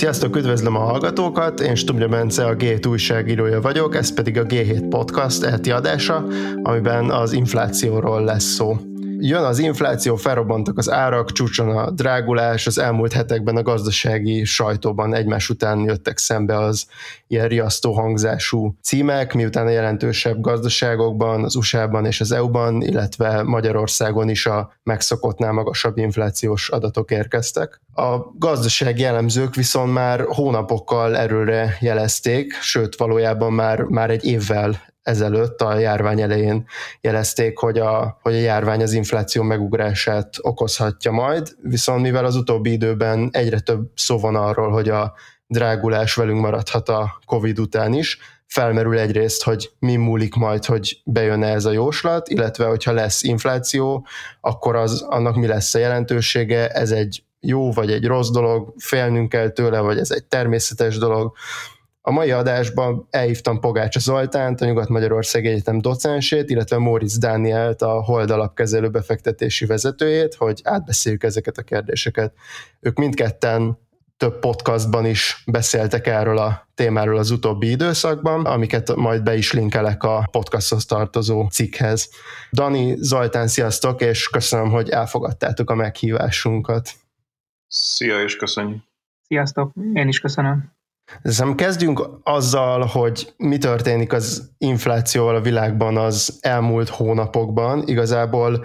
Sziasztok, üdvözlöm a hallgatókat, én Stumja Bence, a G7 újságírója vagyok, ez pedig a G7 Podcast eheti adása, amiben az inflációról lesz szó. Jön az infláció, felrobbantak az árak, csúcson a drágulás, az elmúlt hetekben a gazdasági sajtóban egymás után jöttek szembe az ilyen riasztó hangzású címek, miután a jelentősebb gazdaságokban, az USA-ban és az EU-ban, illetve Magyarországon is a megszokottnál magasabb inflációs adatok érkeztek. A gazdasági jellemzők viszont már hónapokkal erőre jelezték, sőt valójában már, már egy évvel ezelőtt a járvány elején jelezték, hogy a, hogy a járvány az infláció megugrását okozhatja majd, viszont mivel az utóbbi időben egyre több szó van arról, hogy a drágulás velünk maradhat a Covid után is, felmerül egyrészt, hogy mi múlik majd, hogy bejön ez a jóslat, illetve hogyha lesz infláció, akkor az, annak mi lesz a jelentősége, ez egy jó vagy egy rossz dolog, félnünk kell tőle, vagy ez egy természetes dolog, a mai adásban elhívtam Pogácsa Zoltánt, a Nyugat-Magyarország Egyetem docensét, illetve Móricz Dánielt, a Hold alapkezelő befektetési vezetőjét, hogy átbeszéljük ezeket a kérdéseket. Ők mindketten több podcastban is beszéltek erről a témáról az utóbbi időszakban, amiket majd be is linkelek a podcasthoz tartozó cikkhez. Dani, Zoltán, sziasztok, és köszönöm, hogy elfogadtátok a meghívásunkat. Szia, és köszönjük. Sziasztok, én is köszönöm. Szerintem kezdjünk azzal, hogy mi történik az inflációval a világban az elmúlt hónapokban. Igazából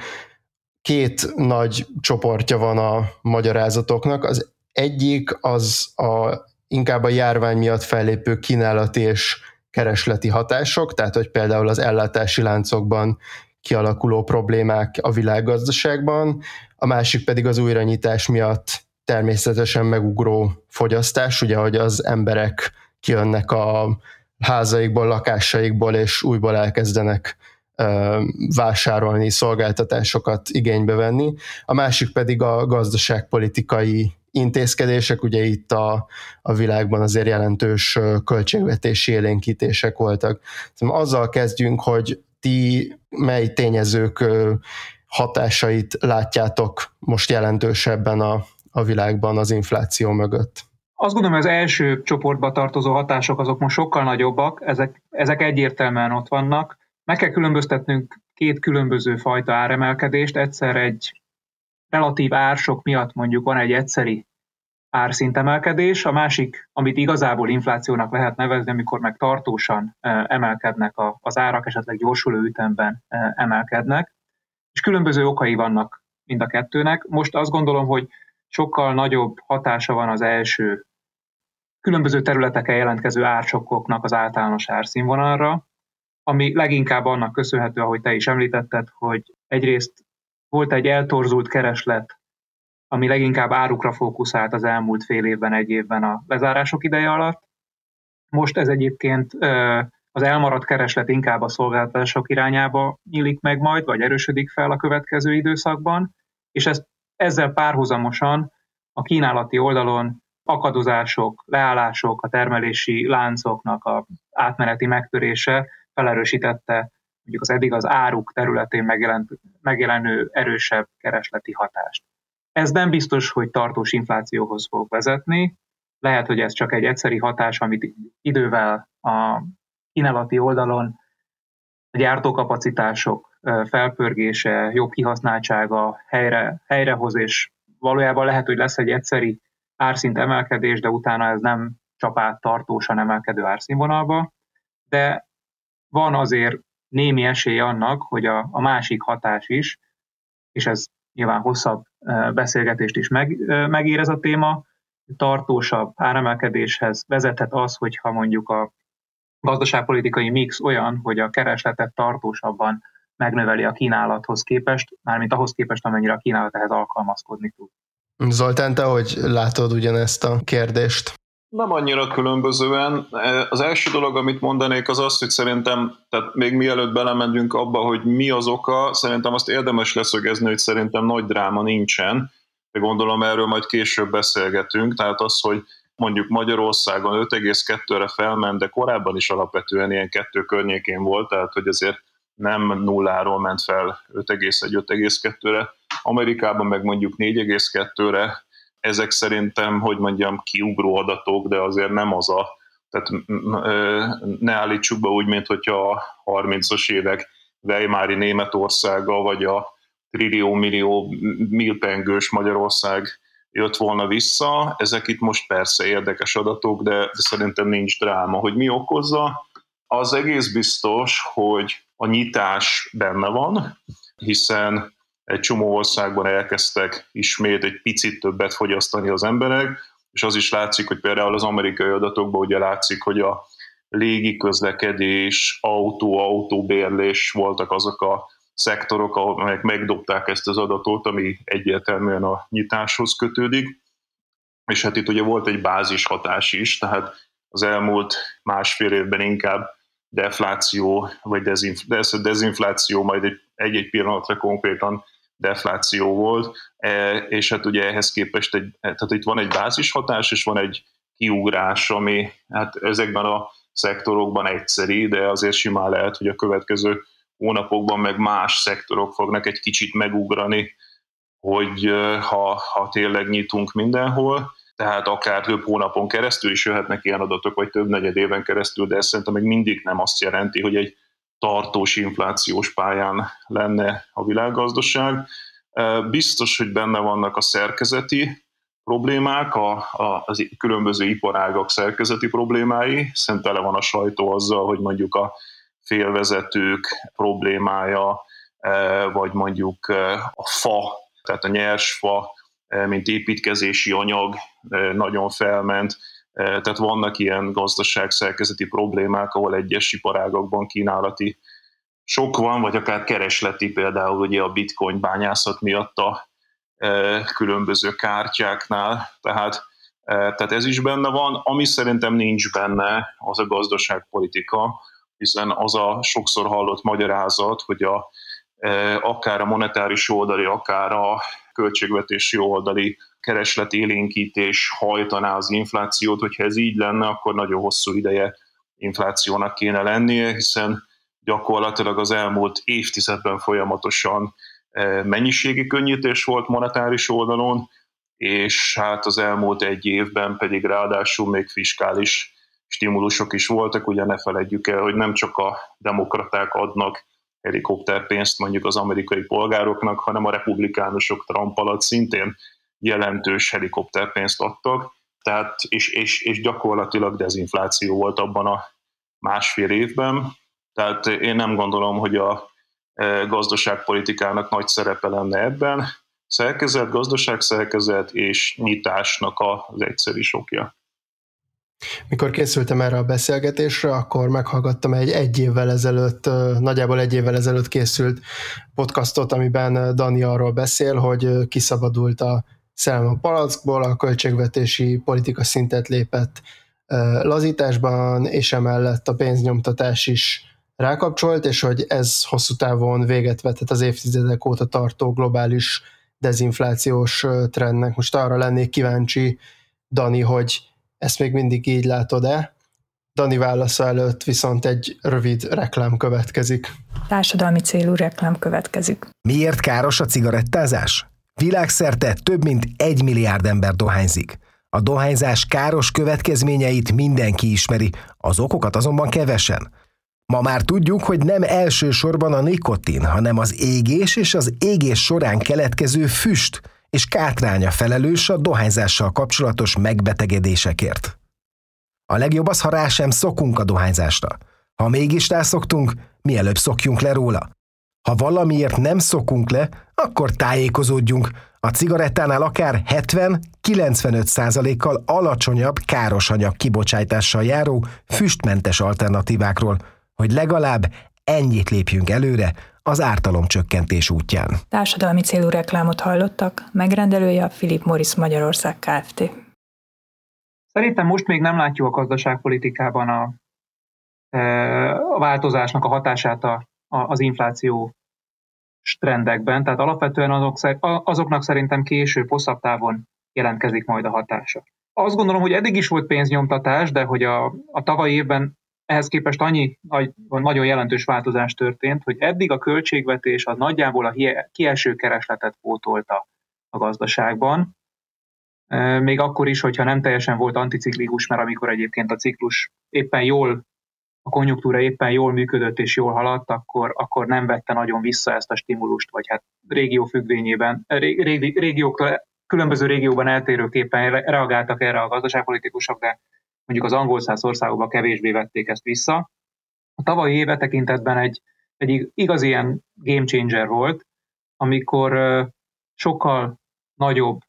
két nagy csoportja van a magyarázatoknak. Az egyik az a, inkább a járvány miatt fellépő kínálati és keresleti hatások, tehát hogy például az ellátási láncokban kialakuló problémák a világgazdaságban, a másik pedig az újranyitás miatt természetesen megugró fogyasztás, ugye, hogy az emberek kijönnek a házaikból, lakásaikból, és újból elkezdenek vásárolni, szolgáltatásokat igénybe venni. A másik pedig a gazdaságpolitikai intézkedések, ugye itt a, a világban azért jelentős költségvetési élénkítések voltak. Szóval azzal kezdjünk, hogy ti mely tényezők hatásait látjátok most jelentősebben a, a világban az infláció mögött? Azt gondolom, hogy az első csoportba tartozó hatások azok most sokkal nagyobbak, ezek, ezek egyértelműen ott vannak. Meg kell különböztetnünk két különböző fajta áremelkedést. Egyszer egy relatív ársok miatt mondjuk van egy egyszeri árszintemelkedés, a másik, amit igazából inflációnak lehet nevezni, amikor meg tartósan emelkednek az árak, esetleg gyorsuló ütemben emelkednek, és különböző okai vannak mind a kettőnek. Most azt gondolom, hogy sokkal nagyobb hatása van az első különböző területeken jelentkező ársokkoknak az általános árszínvonalra, ami leginkább annak köszönhető, ahogy te is említetted, hogy egyrészt volt egy eltorzult kereslet, ami leginkább árukra fókuszált az elmúlt fél évben, egy évben a lezárások ideje alatt. Most ez egyébként az elmaradt kereslet inkább a szolgáltatások irányába nyílik meg majd, vagy erősödik fel a következő időszakban, és ezt ezzel párhuzamosan a kínálati oldalon akadozások, leállások, a termelési láncoknak a átmeneti megtörése felerősítette mondjuk az eddig az áruk területén megjelent, megjelenő erősebb keresleti hatást. Ez nem biztos, hogy tartós inflációhoz fog vezetni, lehet, hogy ez csak egy egyszeri hatás, amit idővel a kínálati oldalon a gyártókapacitások felpörgése, jobb kihasználtsága helyre, helyrehoz, és valójában lehet, hogy lesz egy egyszeri árszint emelkedés, de utána ez nem csap át tartósan emelkedő árszínvonalba, de van azért némi esély annak, hogy a, a másik hatás is, és ez nyilván hosszabb beszélgetést is meg, megér ez a téma, tartósabb áremelkedéshez vezethet az, hogyha mondjuk a gazdaságpolitikai mix olyan, hogy a keresletet tartósabban megnöveli a kínálathoz képest, mármint ahhoz képest, amennyire a kínálat ehhez alkalmazkodni tud. Zoltán, te hogy látod ugyanezt a kérdést? Nem annyira különbözően. Az első dolog, amit mondanék, az az, hogy szerintem, tehát még mielőtt belemegyünk abba, hogy mi az oka, szerintem azt érdemes leszögezni, hogy szerintem nagy dráma nincsen. De gondolom erről majd később beszélgetünk. Tehát az, hogy mondjuk Magyarországon 5,2-re felment, de korábban is alapvetően ilyen kettő környékén volt, tehát hogy azért nem nulláról ment fel 5,1-5,2-re, Amerikában meg mondjuk 4,2-re, ezek szerintem, hogy mondjam, kiugró adatok, de azért nem az a, tehát ne állítsuk be úgy, mint hogyha a 30-as évek Weimári Németországa, vagy a trillió-millió milpengős Magyarország jött volna vissza. Ezek itt most persze érdekes adatok, de, de szerintem nincs dráma. Hogy mi okozza? Az egész biztos, hogy a nyitás benne van, hiszen egy csomó országban elkezdtek ismét egy picit többet fogyasztani az emberek, és az is látszik, hogy például az amerikai adatokban ugye látszik, hogy a légi közlekedés, autó, autóbérlés voltak azok a szektorok, amelyek megdobták ezt az adatot, ami egyértelműen a nyitáshoz kötődik. És hát itt ugye volt egy bázis hatás is, tehát az elmúlt másfél évben inkább defláció, vagy dezinf- dezinfláció, majd egy, egy-egy pillanatra konkrétan defláció volt, e, és hát ugye ehhez képest egy, tehát itt van egy bázis hatás, és van egy kiugrás, ami hát ezekben a szektorokban egyszeri, de azért simán lehet, hogy a következő hónapokban meg más szektorok fognak egy kicsit megugrani, hogy ha, ha tényleg nyitunk mindenhol, tehát akár több hónapon keresztül is jöhetnek ilyen adatok, vagy több negyed éven keresztül, de ez szerintem még mindig nem azt jelenti, hogy egy tartós inflációs pályán lenne a világgazdaság. Biztos, hogy benne vannak a szerkezeti problémák, a, a, az különböző iparágak szerkezeti problémái, hiszen tele van a sajtó azzal, hogy mondjuk a félvezetők problémája, vagy mondjuk a fa, tehát a nyers fa, mint építkezési anyag nagyon felment, tehát vannak ilyen gazdaságszerkezeti problémák, ahol egyes iparágakban kínálati sok van, vagy akár keresleti, például ugye a bitcoin bányászat miatt a különböző kártyáknál, tehát, tehát ez is benne van. Ami szerintem nincs benne, az a gazdaságpolitika, hiszen az a sokszor hallott magyarázat, hogy a, akár a monetáris oldali, akár a költségvetési oldali kereslet élénkítés hajtaná az inflációt, hogyha ez így lenne, akkor nagyon hosszú ideje inflációnak kéne lennie, hiszen gyakorlatilag az elmúlt évtizedben folyamatosan e, mennyiségi könnyítés volt monetáris oldalon, és hát az elmúlt egy évben pedig ráadásul még fiskális stimulusok is voltak, ugye ne feledjük el, hogy nem csak a demokraták adnak helikopterpénzt mondjuk az amerikai polgároknak, hanem a republikánusok Trump alatt szintén jelentős helikopterpénzt adtak, tehát, és, és, és gyakorlatilag dezinfláció volt abban a másfél évben, tehát én nem gondolom, hogy a e, gazdaságpolitikának nagy szerepe lenne ebben. Szerkezet, gazdaságszerkezet és nyitásnak az egyszeri sokja. Mikor készültem erre a beszélgetésre, akkor meghallgattam egy egy évvel ezelőtt, nagyjából egy évvel ezelőtt készült podcastot, amiben Dani arról beszél, hogy kiszabadult a szellem a palackból, a költségvetési politika szintet lépett lazításban, és emellett a pénznyomtatás is rákapcsolt, és hogy ez hosszú távon véget vetett az évtizedek óta tartó globális dezinflációs trendnek. Most arra lennék kíváncsi, Dani, hogy ezt még mindig így látod-e? Dani válasza előtt viszont egy rövid reklám következik. Társadalmi célú reklám következik. Miért káros a cigarettázás? Világszerte több mint egy milliárd ember dohányzik. A dohányzás káros következményeit mindenki ismeri, az okokat azonban kevesen. Ma már tudjuk, hogy nem elsősorban a nikotin, hanem az égés és az égés során keletkező füst és kátránya felelős a dohányzással kapcsolatos megbetegedésekért. A legjobb az, ha rá sem szokunk a dohányzásra. Ha mégis rászoktunk, mielőbb szokjunk le róla. Ha valamiért nem szokunk le, akkor tájékozódjunk. A cigarettánál akár 70-95% kal alacsonyabb káros anyag kibocsátással járó füstmentes alternatívákról, hogy legalább ennyit lépjünk előre az ártalomcsökkentés útján. Társadalmi célú reklámot hallottak, megrendelője a Philip Morris Magyarország Kft. Szerintem most még nem látjuk a gazdaságpolitikában a, e, a változásnak a hatását a, a, az infláció trendekben, tehát alapvetően azok, azoknak szerintem később, hosszabb távon jelentkezik majd a hatása. Azt gondolom, hogy eddig is volt pénznyomtatás, de hogy a, a tavalyi évben ehhez képest annyi nagy, nagyon jelentős változás történt, hogy eddig a költségvetés az nagyjából a kieső keresletet pótolta a gazdaságban. még akkor is, hogyha nem teljesen volt anticiklikus, mert amikor egyébként a ciklus éppen jól, a konjunktúra éppen jól működött és jól haladt, akkor, akkor nem vette nagyon vissza ezt a stimulust, vagy hát régió függvényében, régi, régiók, különböző régióban eltérőképpen reagáltak erre a gazdaságpolitikusok, de mondjuk az angol száz országokban kevésbé vették ezt vissza. A tavalyi éve tekintetben egy, egy igaz ilyen game changer volt, amikor sokkal nagyobb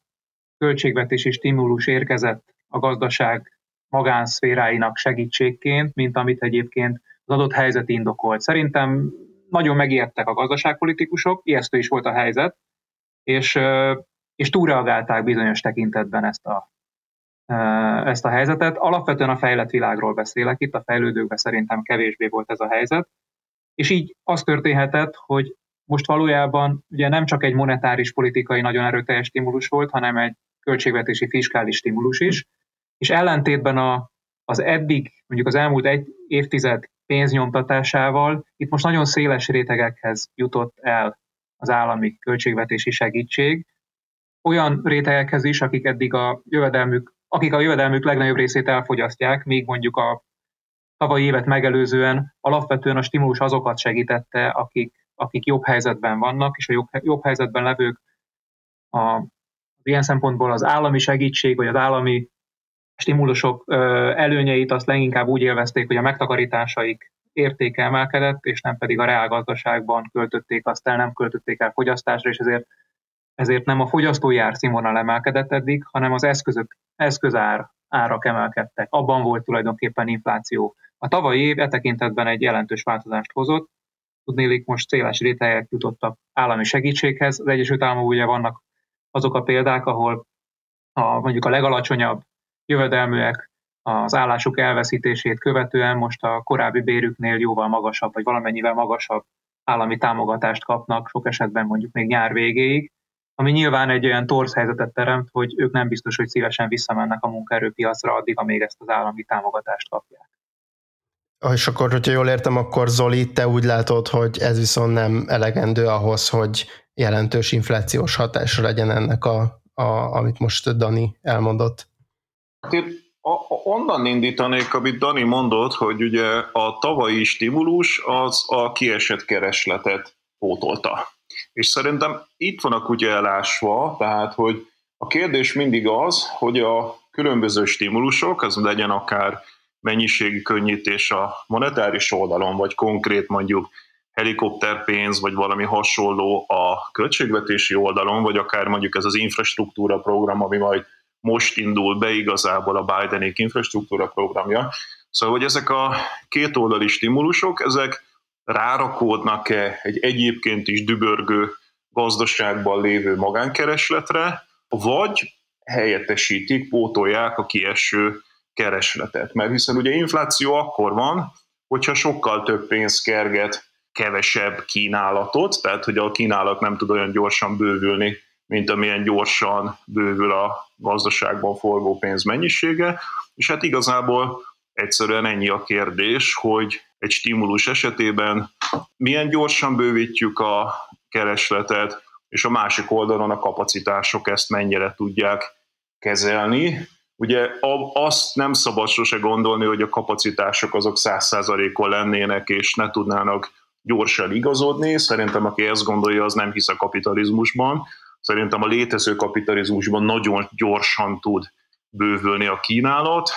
költségvetési stimulus érkezett a gazdaság magánszféráinak segítségként, mint amit egyébként az adott helyzet indokolt. Szerintem nagyon megijedtek a gazdaságpolitikusok, ijesztő is volt a helyzet, és, és túlreagálták bizonyos tekintetben ezt a, ezt a helyzetet. Alapvetően a fejlett világról beszélek, itt a fejlődőkben szerintem kevésbé volt ez a helyzet, és így az történhetett, hogy most valójában ugye nem csak egy monetáris politikai nagyon erőteljes stimulus volt, hanem egy költségvetési fiskális stimulus is, és ellentétben a, az eddig, mondjuk az elmúlt egy évtized pénznyomtatásával, itt most nagyon széles rétegekhez jutott el az állami költségvetési segítség, olyan rétegekhez is, akik eddig a jövedelmük, akik a jövedelmük legnagyobb részét elfogyasztják, még mondjuk a tavalyi évet megelőzően alapvetően a stimulus azokat segítette, akik, akik jobb helyzetben vannak, és a jobb, jobb helyzetben levők a, ilyen szempontból az állami segítség, vagy az állami stimulusok előnyeit azt leginkább úgy élvezték, hogy a megtakarításaik értéke emelkedett, és nem pedig a reálgazdaságban költötték azt el, nem költötték el fogyasztásra, és ezért, ezért nem a fogyasztói árszínvonal emelkedett eddig, hanem az eszközök, eszközár árak emelkedtek. Abban volt tulajdonképpen infláció. A tavalyi év e tekintetben egy jelentős változást hozott. Tudnélik, most széles rétegek jutottak állami segítséghez. Az Egyesült Államok ugye vannak azok a példák, ahol a, mondjuk a legalacsonyabb jövedelműek az állásuk elveszítését követően most a korábbi bérüknél jóval magasabb, vagy valamennyivel magasabb állami támogatást kapnak, sok esetben mondjuk még nyár végéig, ami nyilván egy olyan torz helyzetet teremt, hogy ők nem biztos, hogy szívesen visszamennek a munkaerőpiacra addig, amíg ezt az állami támogatást kapják. És akkor, hogyha jól értem, akkor Zoli, te úgy látod, hogy ez viszont nem elegendő ahhoz, hogy jelentős inflációs hatása legyen ennek, a, a, amit most Dani elmondott. Hát én onnan indítanék, amit Dani mondott, hogy ugye a tavalyi stimulus az a kiesett keresletet pótolta. És szerintem itt van a kutya elásva, tehát hogy a kérdés mindig az, hogy a különböző stimulusok, az legyen akár mennyiségi könnyítés a monetáris oldalon, vagy konkrét mondjuk helikopterpénz, vagy valami hasonló a költségvetési oldalon, vagy akár mondjuk ez az infrastruktúra program, ami majd most indul be igazából a Bidenék infrastruktúra programja. Szóval, hogy ezek a két oldali stimulusok, ezek rárakódnak-e egy egyébként is dübörgő gazdaságban lévő magánkeresletre, vagy helyettesítik, pótolják a kieső keresletet. Mert hiszen ugye infláció akkor van, hogyha sokkal több pénz kerget kevesebb kínálatot, tehát hogy a kínálat nem tud olyan gyorsan bővülni, mint amilyen gyorsan bővül a gazdaságban forgó pénz mennyisége, és hát igazából egyszerűen ennyi a kérdés, hogy egy stimulus esetében milyen gyorsan bővítjük a keresletet, és a másik oldalon a kapacitások ezt mennyire tudják kezelni. Ugye azt nem szabad sose gondolni, hogy a kapacitások azok száz százalékon lennének, és ne tudnának gyorsan igazodni. Szerintem aki ezt gondolja, az nem hisz a kapitalizmusban. Szerintem a létező kapitalizmusban nagyon gyorsan tud bővülni a kínálat,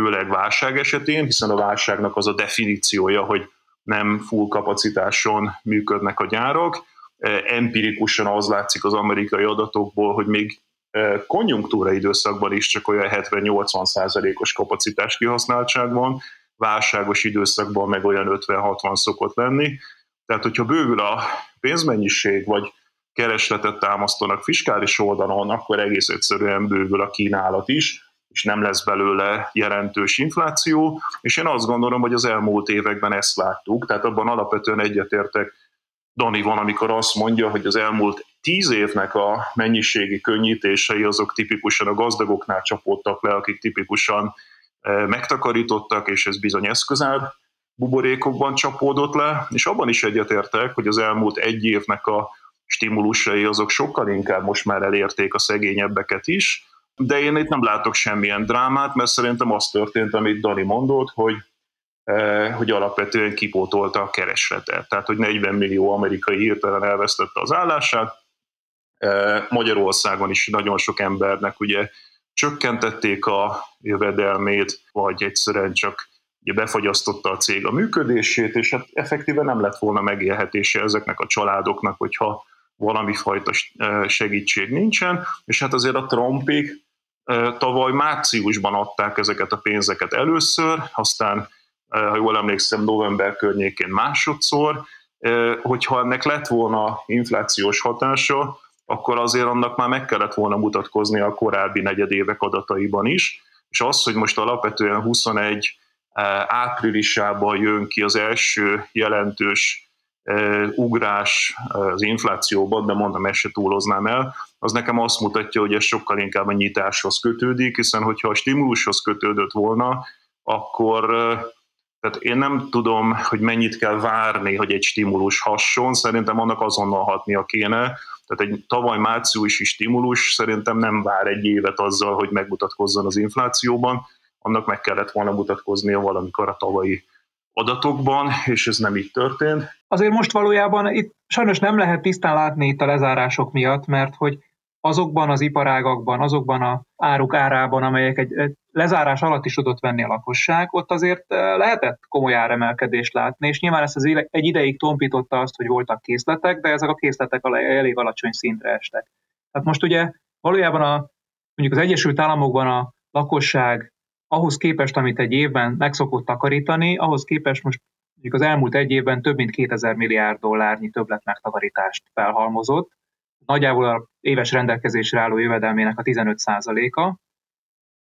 főleg válság esetén, hiszen a válságnak az a definíciója, hogy nem full kapacitáson működnek a gyárak. E, empirikusan az látszik az amerikai adatokból, hogy még e, konjunktúra időszakban is csak olyan 70-80 százalékos kapacitás kihasználtság van, válságos időszakban meg olyan 50-60 szokott lenni. Tehát, hogyha bővül a pénzmennyiség, vagy keresletet támasztanak fiskális oldalon, akkor egész egyszerűen bővül a kínálat is, és nem lesz belőle jelentős infláció, és én azt gondolom, hogy az elmúlt években ezt láttuk, tehát abban alapvetően egyetértek Dani van, amikor azt mondja, hogy az elmúlt tíz évnek a mennyiségi könnyítései azok tipikusan a gazdagoknál csapódtak le, akik tipikusan megtakarítottak, és ez bizony eszközár buborékokban csapódott le, és abban is egyetértek, hogy az elmúlt egy évnek a stimulusai azok sokkal inkább most már elérték a szegényebbeket is, de én itt nem látok semmilyen drámát, mert szerintem az történt, amit Dani mondott, hogy hogy alapvetően kipótolta a keresletet. Tehát, hogy 40 millió amerikai hirtelen elvesztette az állását. Magyarországon is nagyon sok embernek ugye csökkentették a jövedelmét, vagy egyszerűen csak ugye befagyasztotta a cég a működését, és hát effektíven nem lett volna megélhetése ezeknek a családoknak, hogyha valami fajta segítség nincsen, és hát azért a Trumpig tavaly márciusban adták ezeket a pénzeket először, aztán, ha jól emlékszem, november környékén másodszor, hogyha ennek lett volna inflációs hatása, akkor azért annak már meg kellett volna mutatkozni a korábbi negyedévek adataiban is, és az, hogy most alapvetően 21 áprilisában jön ki az első jelentős ugrás az inflációban, de mondom, ezt se túloznám el, az nekem azt mutatja, hogy ez sokkal inkább a nyitáshoz kötődik, hiszen hogyha a stimulushoz kötődött volna, akkor tehát én nem tudom, hogy mennyit kell várni, hogy egy stimulus hasson, szerintem annak azonnal hatnia kéne, tehát egy tavaly márciusi stimulus szerintem nem vár egy évet azzal, hogy megmutatkozzon az inflációban, annak meg kellett volna mutatkoznia valamikor a tavalyi adatokban, és ez nem így történt. Azért most valójában itt sajnos nem lehet tisztán látni itt a lezárások miatt, mert hogy azokban az iparágakban, azokban a áruk árában, amelyek egy lezárás alatt is tudott venni a lakosság, ott azért eh, lehetett komoly áremelkedést látni, és nyilván ezt az egy ideig tompította azt, hogy voltak készletek, de ezek a készletek elég alacsony szintre estek. Tehát most ugye valójában a, mondjuk az Egyesült Államokban a lakosság ahhoz képest, amit egy évben megszokott takarítani, ahhoz képest most mondjuk az elmúlt egy évben több mint 2000 milliárd dollárnyi többlet megtakarítást felhalmozott, nagyjából a éves rendelkezésre álló jövedelmének a 15%-a.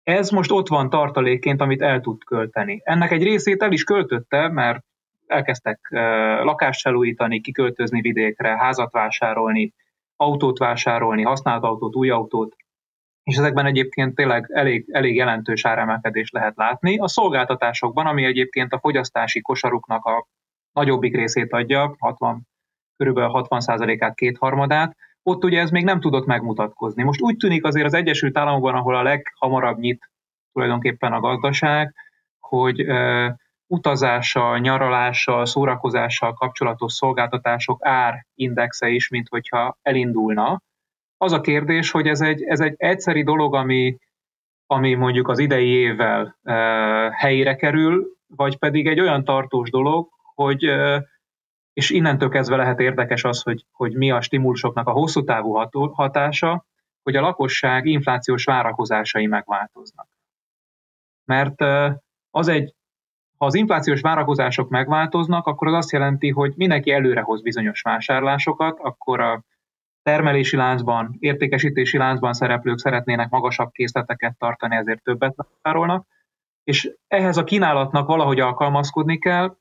Ez most ott van tartalékként, amit el tud költeni. Ennek egy részét el is költötte, mert elkezdtek lakást felújítani, kiköltözni vidékre, házat vásárolni, autót vásárolni, használt autót, új autót, és ezekben egyébként tényleg elég, elég jelentős áremelkedést lehet látni. A szolgáltatásokban, ami egyébként a fogyasztási kosaruknak a nagyobbik részét adja, 60, körülbelül 60%-át, kétharmadát, ott ugye ez még nem tudott megmutatkozni. Most úgy tűnik azért az Egyesült Államokban, ahol a leghamarabb nyit tulajdonképpen a gazdaság, hogy uh, utazással, nyaralással, szórakozással kapcsolatos szolgáltatások árindexe is, mint hogyha elindulna. Az a kérdés, hogy ez egy, ez egy egyszeri dolog, ami, ami mondjuk az idei évvel uh, helyére kerül, vagy pedig egy olyan tartós dolog, hogy uh, és innentől kezdve lehet érdekes az, hogy, hogy mi a stimulusoknak a hosszú távú hatása, hogy a lakosság inflációs várakozásai megváltoznak. Mert az egy, ha az inflációs várakozások megváltoznak, akkor az azt jelenti, hogy mindenki előrehoz bizonyos vásárlásokat, akkor a termelési láncban, értékesítési láncban szereplők szeretnének magasabb készleteket tartani, ezért többet vásárolnak, és ehhez a kínálatnak valahogy alkalmazkodni kell,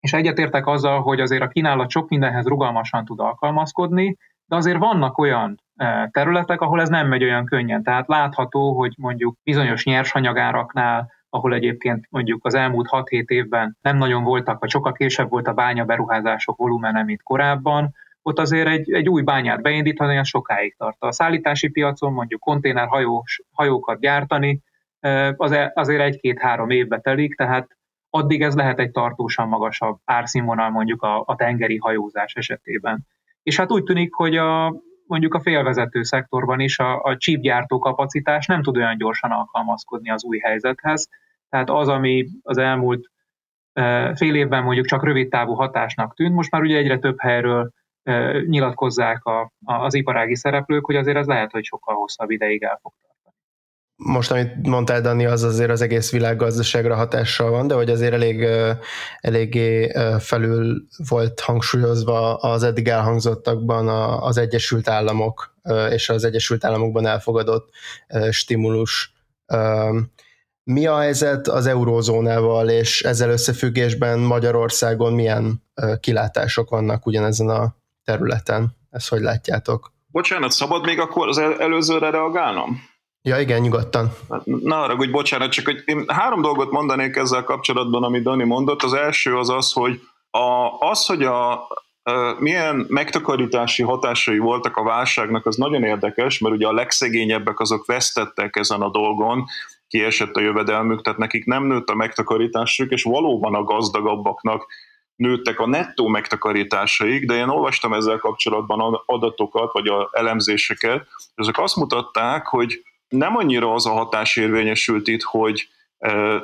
és egyetértek azzal, hogy azért a kínálat sok mindenhez rugalmasan tud alkalmazkodni, de azért vannak olyan e, területek, ahol ez nem megy olyan könnyen. Tehát látható, hogy mondjuk bizonyos nyersanyagáraknál, ahol egyébként mondjuk az elmúlt 6-7 évben nem nagyon voltak, vagy sokkal később volt a bánya beruházások volumene, mint korábban, ott azért egy, egy új bányát beindítani, az sokáig tart. A szállítási piacon mondjuk konténerhajós hajókat gyártani, az, e, azért egy-két-három évbe telik, tehát addig ez lehet egy tartósan magasabb árszínvonal mondjuk a, a tengeri hajózás esetében. És hát úgy tűnik, hogy a, mondjuk a félvezető szektorban is a, a csípgyártó kapacitás nem tud olyan gyorsan alkalmazkodni az új helyzethez. Tehát az, ami az elmúlt fél évben mondjuk csak rövid távú hatásnak tűnt, most már ugye egyre több helyről nyilatkozzák a, a, az iparági szereplők, hogy azért ez lehet, hogy sokkal hosszabb ideig el fog most, amit mondtál, Dani, az azért az egész világgazdaságra hatással van, de hogy azért elég, eléggé felül volt hangsúlyozva az eddig elhangzottakban az Egyesült Államok és az Egyesült Államokban elfogadott stimulus. Mi a helyzet az eurózónával, és ezzel összefüggésben Magyarországon milyen kilátások vannak ugyanezen a területen? Ezt hogy látjátok? Bocsánat, szabad még akkor az előzőre reagálnom? Ja, igen, nyugodtan. Na arra, hogy bocsánat, csak hogy én három dolgot mondanék ezzel kapcsolatban, amit Dani mondott. Az első az az, hogy a, az, hogy a, milyen megtakarítási hatásai voltak a válságnak, az nagyon érdekes, mert ugye a legszegényebbek azok vesztettek ezen a dolgon, kiesett a jövedelmük, tehát nekik nem nőtt a megtakarításuk, és valóban a gazdagabbaknak nőttek a nettó megtakarításaik, de én olvastam ezzel kapcsolatban adatokat, vagy a elemzéseket, ezek azt mutatták, hogy nem annyira az a hatás érvényesült itt, hogy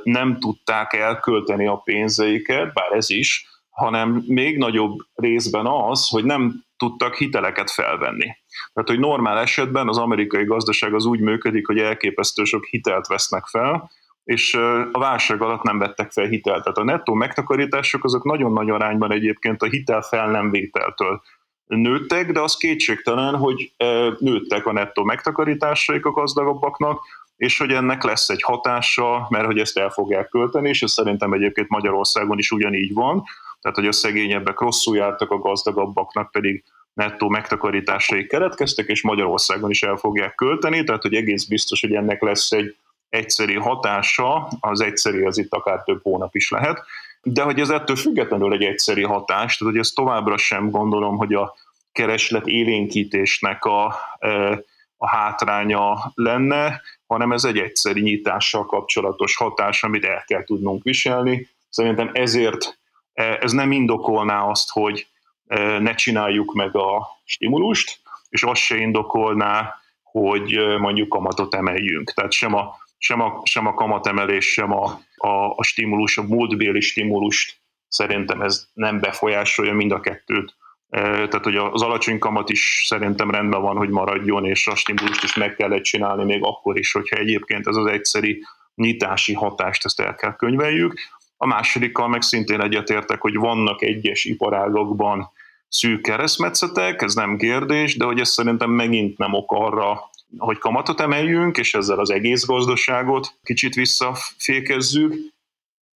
nem tudták elkölteni a pénzeiket, bár ez is, hanem még nagyobb részben az, hogy nem tudtak hiteleket felvenni. Tehát, hogy normál esetben az amerikai gazdaság az úgy működik, hogy elképesztő sok hitelt vesznek fel, és a válság alatt nem vettek fel hitelt. Tehát a nettó megtakarítások azok nagyon nagy arányban egyébként a hitel fel nem vételtől nőttek, de az kétségtelen, hogy nőttek a nettó megtakarításaik a gazdagabbaknak, és hogy ennek lesz egy hatása, mert hogy ezt el fogják költeni, és ez szerintem egyébként Magyarországon is ugyanígy van, tehát hogy a szegényebbek rosszul jártak, a gazdagabbaknak pedig nettó megtakarításaik keretkeztek, és Magyarországon is el fogják költeni, tehát hogy egész biztos, hogy ennek lesz egy egyszeri hatása, az egyszeri az itt akár több hónap is lehet, de hogy ez ettől függetlenül egy egyszeri hatás, tehát hogy ezt továbbra sem gondolom, hogy a kereslet élénkítésnek a, e, a hátránya lenne, hanem ez egy egyszeri nyitással kapcsolatos hatás, amit el kell tudnunk viselni. Szerintem ezért e, ez nem indokolná azt, hogy e, ne csináljuk meg a stimulust, és azt se indokolná, hogy mondjuk kamatot emeljünk. Tehát sem a sem a, sem a kamatemelés, sem a, a, a stimulus, a múltbéli stimulust szerintem ez nem befolyásolja mind a kettőt. Tehát, hogy az alacsony kamat is szerintem rendben van, hogy maradjon, és a stimulust is meg kellett csinálni még akkor is, hogyha egyébként ez az egyszeri nyitási hatást, ezt el kell könyveljük. A másodikkal meg szintén egyetértek, hogy vannak egyes iparágokban szűk keresztmetszetek, ez nem kérdés, de hogy ez szerintem megint nem ok arra, hogy kamatot emeljünk, és ezzel az egész gazdaságot kicsit visszafékezzük,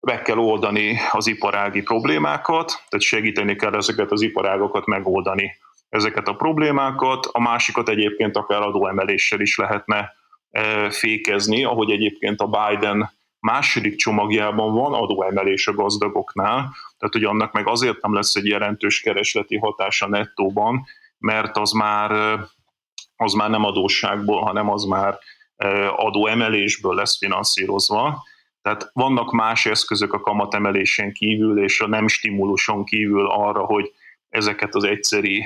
meg kell oldani az iparági problémákat, tehát segíteni kell ezeket az iparágokat megoldani ezeket a problémákat. A másikat egyébként akár adóemeléssel is lehetne e, fékezni, ahogy egyébként a Biden második csomagjában van adóemelés a gazdagoknál, tehát hogy annak meg azért nem lesz egy jelentős keresleti hatása nettóban, mert az már az már nem adósságból, hanem az már adóemelésből lesz finanszírozva. Tehát vannak más eszközök a kamatemelésen kívül és a nem stimuluson kívül arra, hogy ezeket az egyszeri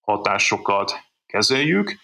hatásokat kezeljük.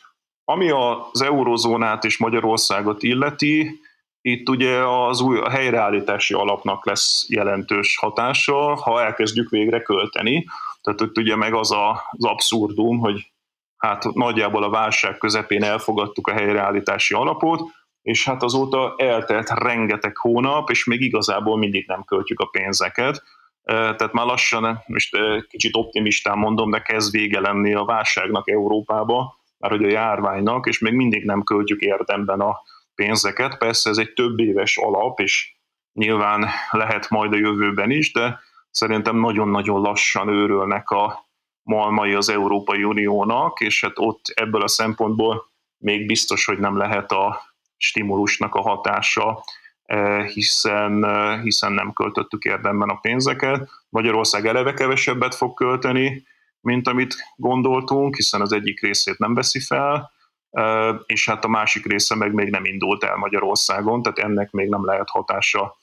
Ami az eurozónát és Magyarországot illeti, itt ugye az új a helyreállítási alapnak lesz jelentős hatása, ha elkezdjük végre költeni. Tehát itt ugye meg az a, az abszurdum, hogy hát nagyjából a válság közepén elfogadtuk a helyreállítási alapot, és hát azóta eltelt rengeteg hónap, és még igazából mindig nem költjük a pénzeket. Tehát már lassan, most kicsit optimistán mondom, de kezd vége lenni a válságnak Európába, már hogy a járványnak, és még mindig nem költjük érdemben a pénzeket. Persze ez egy több éves alap, és nyilván lehet majd a jövőben is, de szerintem nagyon-nagyon lassan őrölnek a malmai az Európai Uniónak, és hát ott ebből a szempontból még biztos, hogy nem lehet a stimulusnak a hatása, eh, hiszen, eh, hiszen nem költöttük érdemben a pénzeket. Magyarország eleve kevesebbet fog költeni, mint amit gondoltunk, hiszen az egyik részét nem veszi fel, eh, és hát a másik része meg még nem indult el Magyarországon, tehát ennek még nem lehet hatása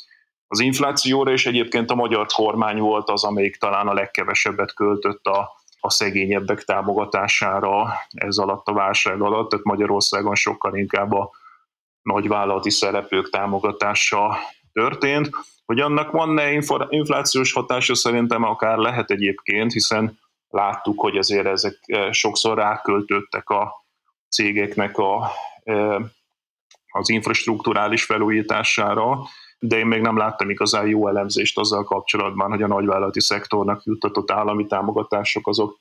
az inflációra, és egyébként a magyar kormány volt az, amelyik talán a legkevesebbet költött a a szegényebbek támogatására ez alatt a válság alatt, tehát Magyarországon sokkal inkább a nagyvállalati szereplők támogatása történt. Hogy annak van-e inflációs hatása, szerintem akár lehet egyébként, hiszen láttuk, hogy azért ezek eh, sokszor ráköltöttek a cégeknek a, eh, az infrastruktúrális felújítására, de én még nem láttam igazán jó elemzést azzal kapcsolatban, hogy a nagyvállalati szektornak juttatott állami támogatások azok,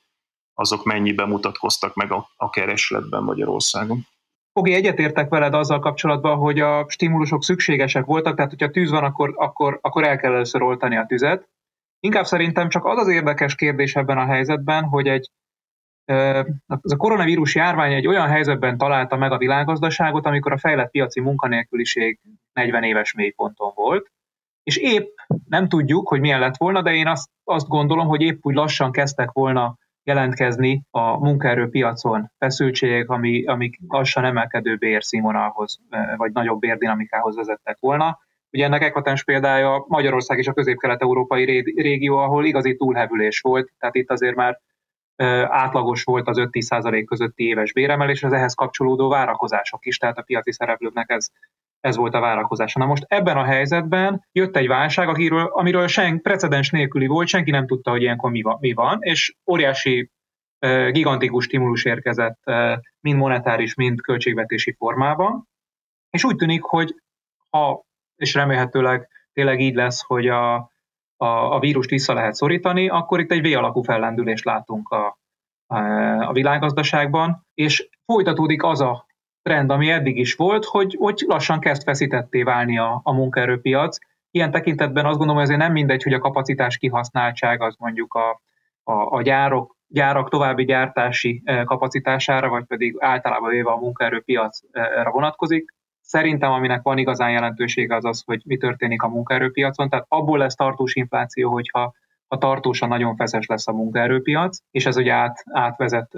azok mennyiben mutatkoztak meg a, a keresletben Magyarországon. Oké, egyetértek veled azzal kapcsolatban, hogy a stimulusok szükségesek voltak, tehát hogyha tűz van, akkor, akkor, akkor el kell először oltani a tüzet. Inkább szerintem csak az az érdekes kérdés ebben a helyzetben, hogy egy ez a koronavírus járvány egy olyan helyzetben találta meg a világgazdaságot, amikor a fejlett piaci munkanélküliség 40 éves mélyponton volt, és épp nem tudjuk, hogy milyen lett volna, de én azt, azt gondolom, hogy épp úgy lassan kezdtek volna jelentkezni a munkaerőpiacon feszültségek, ami, amik lassan emelkedő bérszínvonalhoz, vagy nagyobb bérdinamikához vezettek volna. Ugye ennek eklatens példája Magyarország és a közép-kelet-európai régió, ahol igazi túlhevülés volt, tehát itt azért már átlagos volt az 5-10% közötti éves béremelés, az ehhez kapcsolódó várakozások is, tehát a piaci szereplőknek ez, ez volt a várakozása. Na most ebben a helyzetben jött egy válság, amiről, amiről sen, precedens nélküli volt, senki nem tudta, hogy ilyenkor mi van, mi van és óriási gigantikus stimulus érkezett mind monetáris, mind költségvetési formában, és úgy tűnik, hogy ha, és remélhetőleg tényleg így lesz, hogy a, a, a vírust vissza lehet szorítani, akkor itt egy V-alakú fellendülést látunk a, a világgazdaságban, és folytatódik az a trend, ami eddig is volt, hogy, hogy lassan kezd feszítetté válni a, a munkaerőpiac. Ilyen tekintetben azt gondolom, hogy ezért nem mindegy, hogy a kapacitás kihasználtság az mondjuk a, a, a gyárok, gyárak további gyártási eh, kapacitására, vagy pedig általában véve a munkaerőpiacra vonatkozik. Szerintem aminek van igazán jelentősége az az, hogy mi történik a munkaerőpiacon, tehát abból lesz tartós infláció, hogyha ha tartósan nagyon feszes lesz a munkaerőpiac, és ez ugye át, átvezet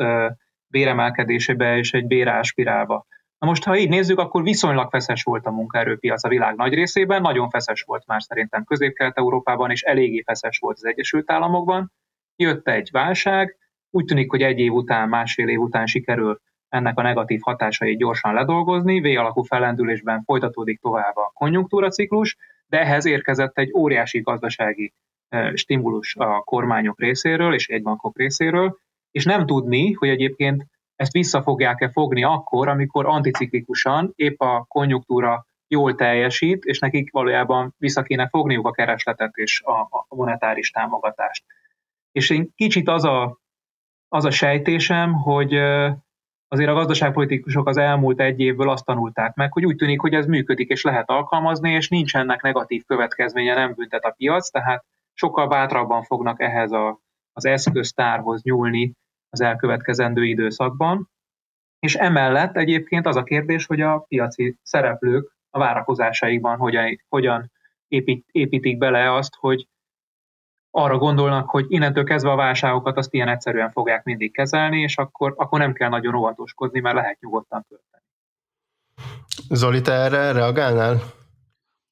béremelkedésébe és egy béráspirálba. Na most, ha így nézzük, akkor viszonylag feszes volt a munkaerőpiac a világ nagy részében, nagyon feszes volt már szerintem Közép-Kelet-Európában, és eléggé feszes volt az Egyesült Államokban. Jött egy válság, úgy tűnik, hogy egy év után, másfél év után sikerül ennek a negatív hatásait gyorsan ledolgozni, V alakú fellendülésben folytatódik tovább a konjunktúraciklus, de ehhez érkezett egy óriási gazdasági stimulus a kormányok részéről és egybankok részéről, és nem tudni, hogy egyébként ezt vissza fogják-e fogni akkor, amikor anticiklikusan épp a konjunktúra jól teljesít, és nekik valójában vissza kéne fogniuk a keresletet és a, a monetáris támogatást. És én kicsit az a, az a sejtésem, hogy azért a gazdaságpolitikusok az elmúlt egy évből azt tanulták meg, hogy úgy tűnik, hogy ez működik és lehet alkalmazni, és nincs ennek negatív következménye, nem büntet a piac, tehát sokkal bátrabban fognak ehhez a, az eszköztárhoz nyúlni, az elkövetkezendő időszakban. És emellett egyébként az a kérdés, hogy a piaci szereplők a várakozásaikban hogyan, hogyan épít, építik bele azt, hogy arra gondolnak, hogy innentől kezdve a válságokat azt ilyen egyszerűen fogják mindig kezelni, és akkor, akkor nem kell nagyon óvatoskodni, mert lehet nyugodtan tölteni. Zoli, te erre reagálnál?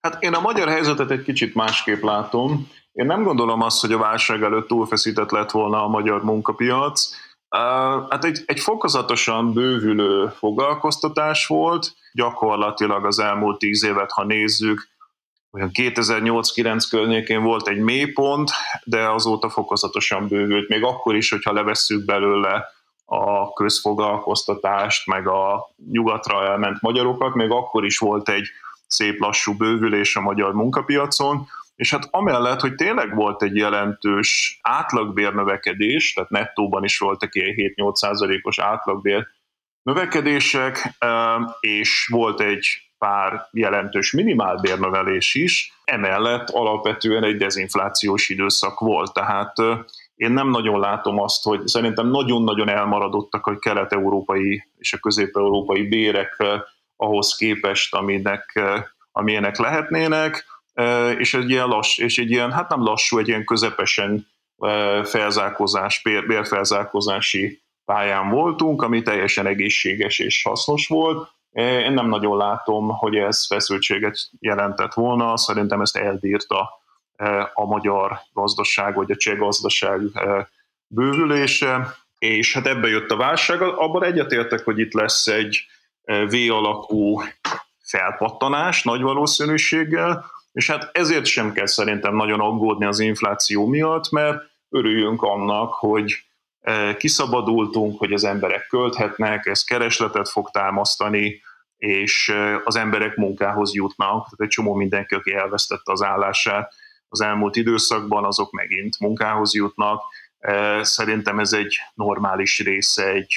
Hát én a magyar helyzetet egy kicsit másképp látom. Én nem gondolom azt, hogy a válság előtt túlfeszített lett volna a magyar munkapiac. Hát egy, egy fokozatosan bővülő foglalkoztatás volt, gyakorlatilag az elmúlt tíz évet, ha nézzük, olyan 2008-9 környékén volt egy mélypont, de azóta fokozatosan bővült, még akkor is, hogyha levesszük belőle a közfoglalkoztatást, meg a nyugatra elment magyarokat, még akkor is volt egy szép lassú bővülés a magyar munkapiacon, és hát amellett, hogy tényleg volt egy jelentős átlagbérnövekedés, tehát nettóban is voltak ilyen 7-8 százalékos átlagbér növekedések, és volt egy pár jelentős minimálbérnövelés is, emellett alapvetően egy dezinflációs időszak volt, tehát én nem nagyon látom azt, hogy szerintem nagyon-nagyon elmaradottak a kelet-európai és a közép-európai bérek ahhoz képest, aminek, amilyenek lehetnének és egy ilyen lass, és egy ilyen, hát nem lassú, egy ilyen közepesen felzárkózás, bérfelzárkózási pályán voltunk, ami teljesen egészséges és hasznos volt. Én nem nagyon látom, hogy ez feszültséget jelentett volna, szerintem ezt elbírta a magyar gazdaság, vagy a cseh gazdaság bővülése, és hát ebbe jött a válság. Abban egyetértek, hogy itt lesz egy V alakú felpattanás nagy valószínűséggel, és hát ezért sem kell szerintem nagyon aggódni az infláció miatt, mert örüljünk annak, hogy e, kiszabadultunk, hogy az emberek költhetnek, ez keresletet fog támasztani, és e, az emberek munkához jutnak. Tehát egy csomó mindenki, aki elvesztette az állását az elmúlt időszakban, azok megint munkához jutnak. E, szerintem ez egy normális része egy,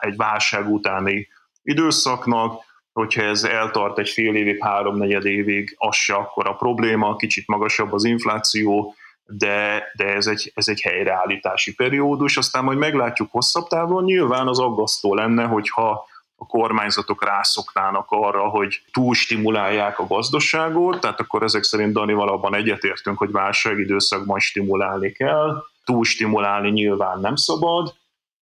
egy válság utáni időszaknak, hogyha ez eltart egy fél évig, háromnegyed évig, az se akkor a probléma, kicsit magasabb az infláció, de, de ez, egy, ez egy helyreállítási periódus, aztán majd meglátjuk hosszabb távon, nyilván az aggasztó lenne, hogyha a kormányzatok rászoknának arra, hogy túlstimulálják a gazdaságot, tehát akkor ezek szerint Dani valóban egyetértünk, hogy válságidőszakban stimulálni kell, túlstimulálni nyilván nem szabad.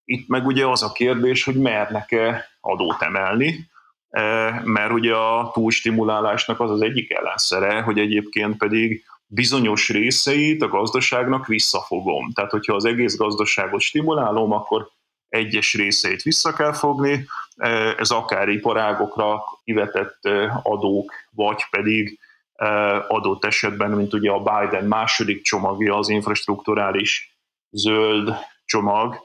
Itt meg ugye az a kérdés, hogy mernek-e adót emelni, e, mert ugye a túlstimulálásnak az az egyik ellenszere, hogy egyébként pedig bizonyos részeit a gazdaságnak visszafogom. Tehát, hogyha az egész gazdaságot stimulálom, akkor egyes részeit vissza kell fogni, e, ez akár iparágokra kivetett e, adók, vagy pedig e, adott esetben, mint ugye a Biden második csomagja, az infrastruktúrális zöld csomag,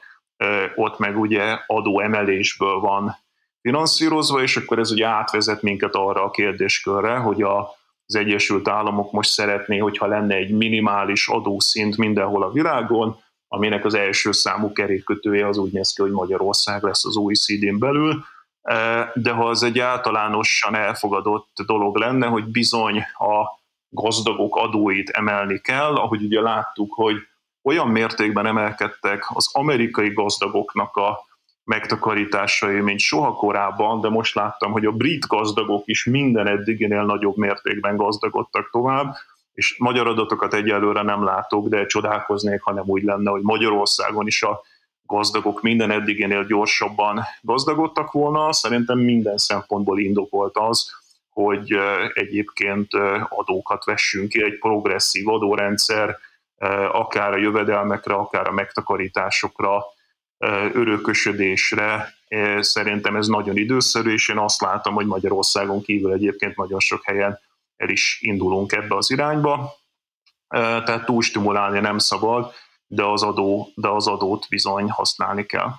ott meg ugye adóemelésből van finanszírozva, és akkor ez ugye átvezet minket arra a kérdéskörre, hogy a, az Egyesült Államok most szeretné, hogyha lenne egy minimális adószint mindenhol a világon, aminek az első számú kerékkötője az úgy néz ki, hogy Magyarország lesz az OECD-n belül, e, de ha az egy általánosan elfogadott dolog lenne, hogy bizony a gazdagok adóit emelni kell, ahogy ugye láttuk, hogy olyan mértékben emelkedtek az amerikai gazdagoknak a megtakarításai, mint soha korábban, de most láttam, hogy a brit gazdagok is minden eddiginél nagyobb mértékben gazdagodtak tovább, és magyar adatokat egyelőre nem látok, de csodálkoznék, ha nem úgy lenne, hogy Magyarországon is a gazdagok minden eddiginél gyorsabban gazdagodtak volna. Szerintem minden szempontból indokolt az, hogy egyébként adókat vessünk ki, egy progresszív adórendszer, akár a jövedelmekre, akár a megtakarításokra, örökösödésre. Szerintem ez nagyon időszerű, és én azt látom, hogy Magyarországon kívül egyébként nagyon sok helyen el is indulunk ebbe az irányba. Tehát túlstimulálni nem szabad, de az, adó, de az adót bizony használni kell.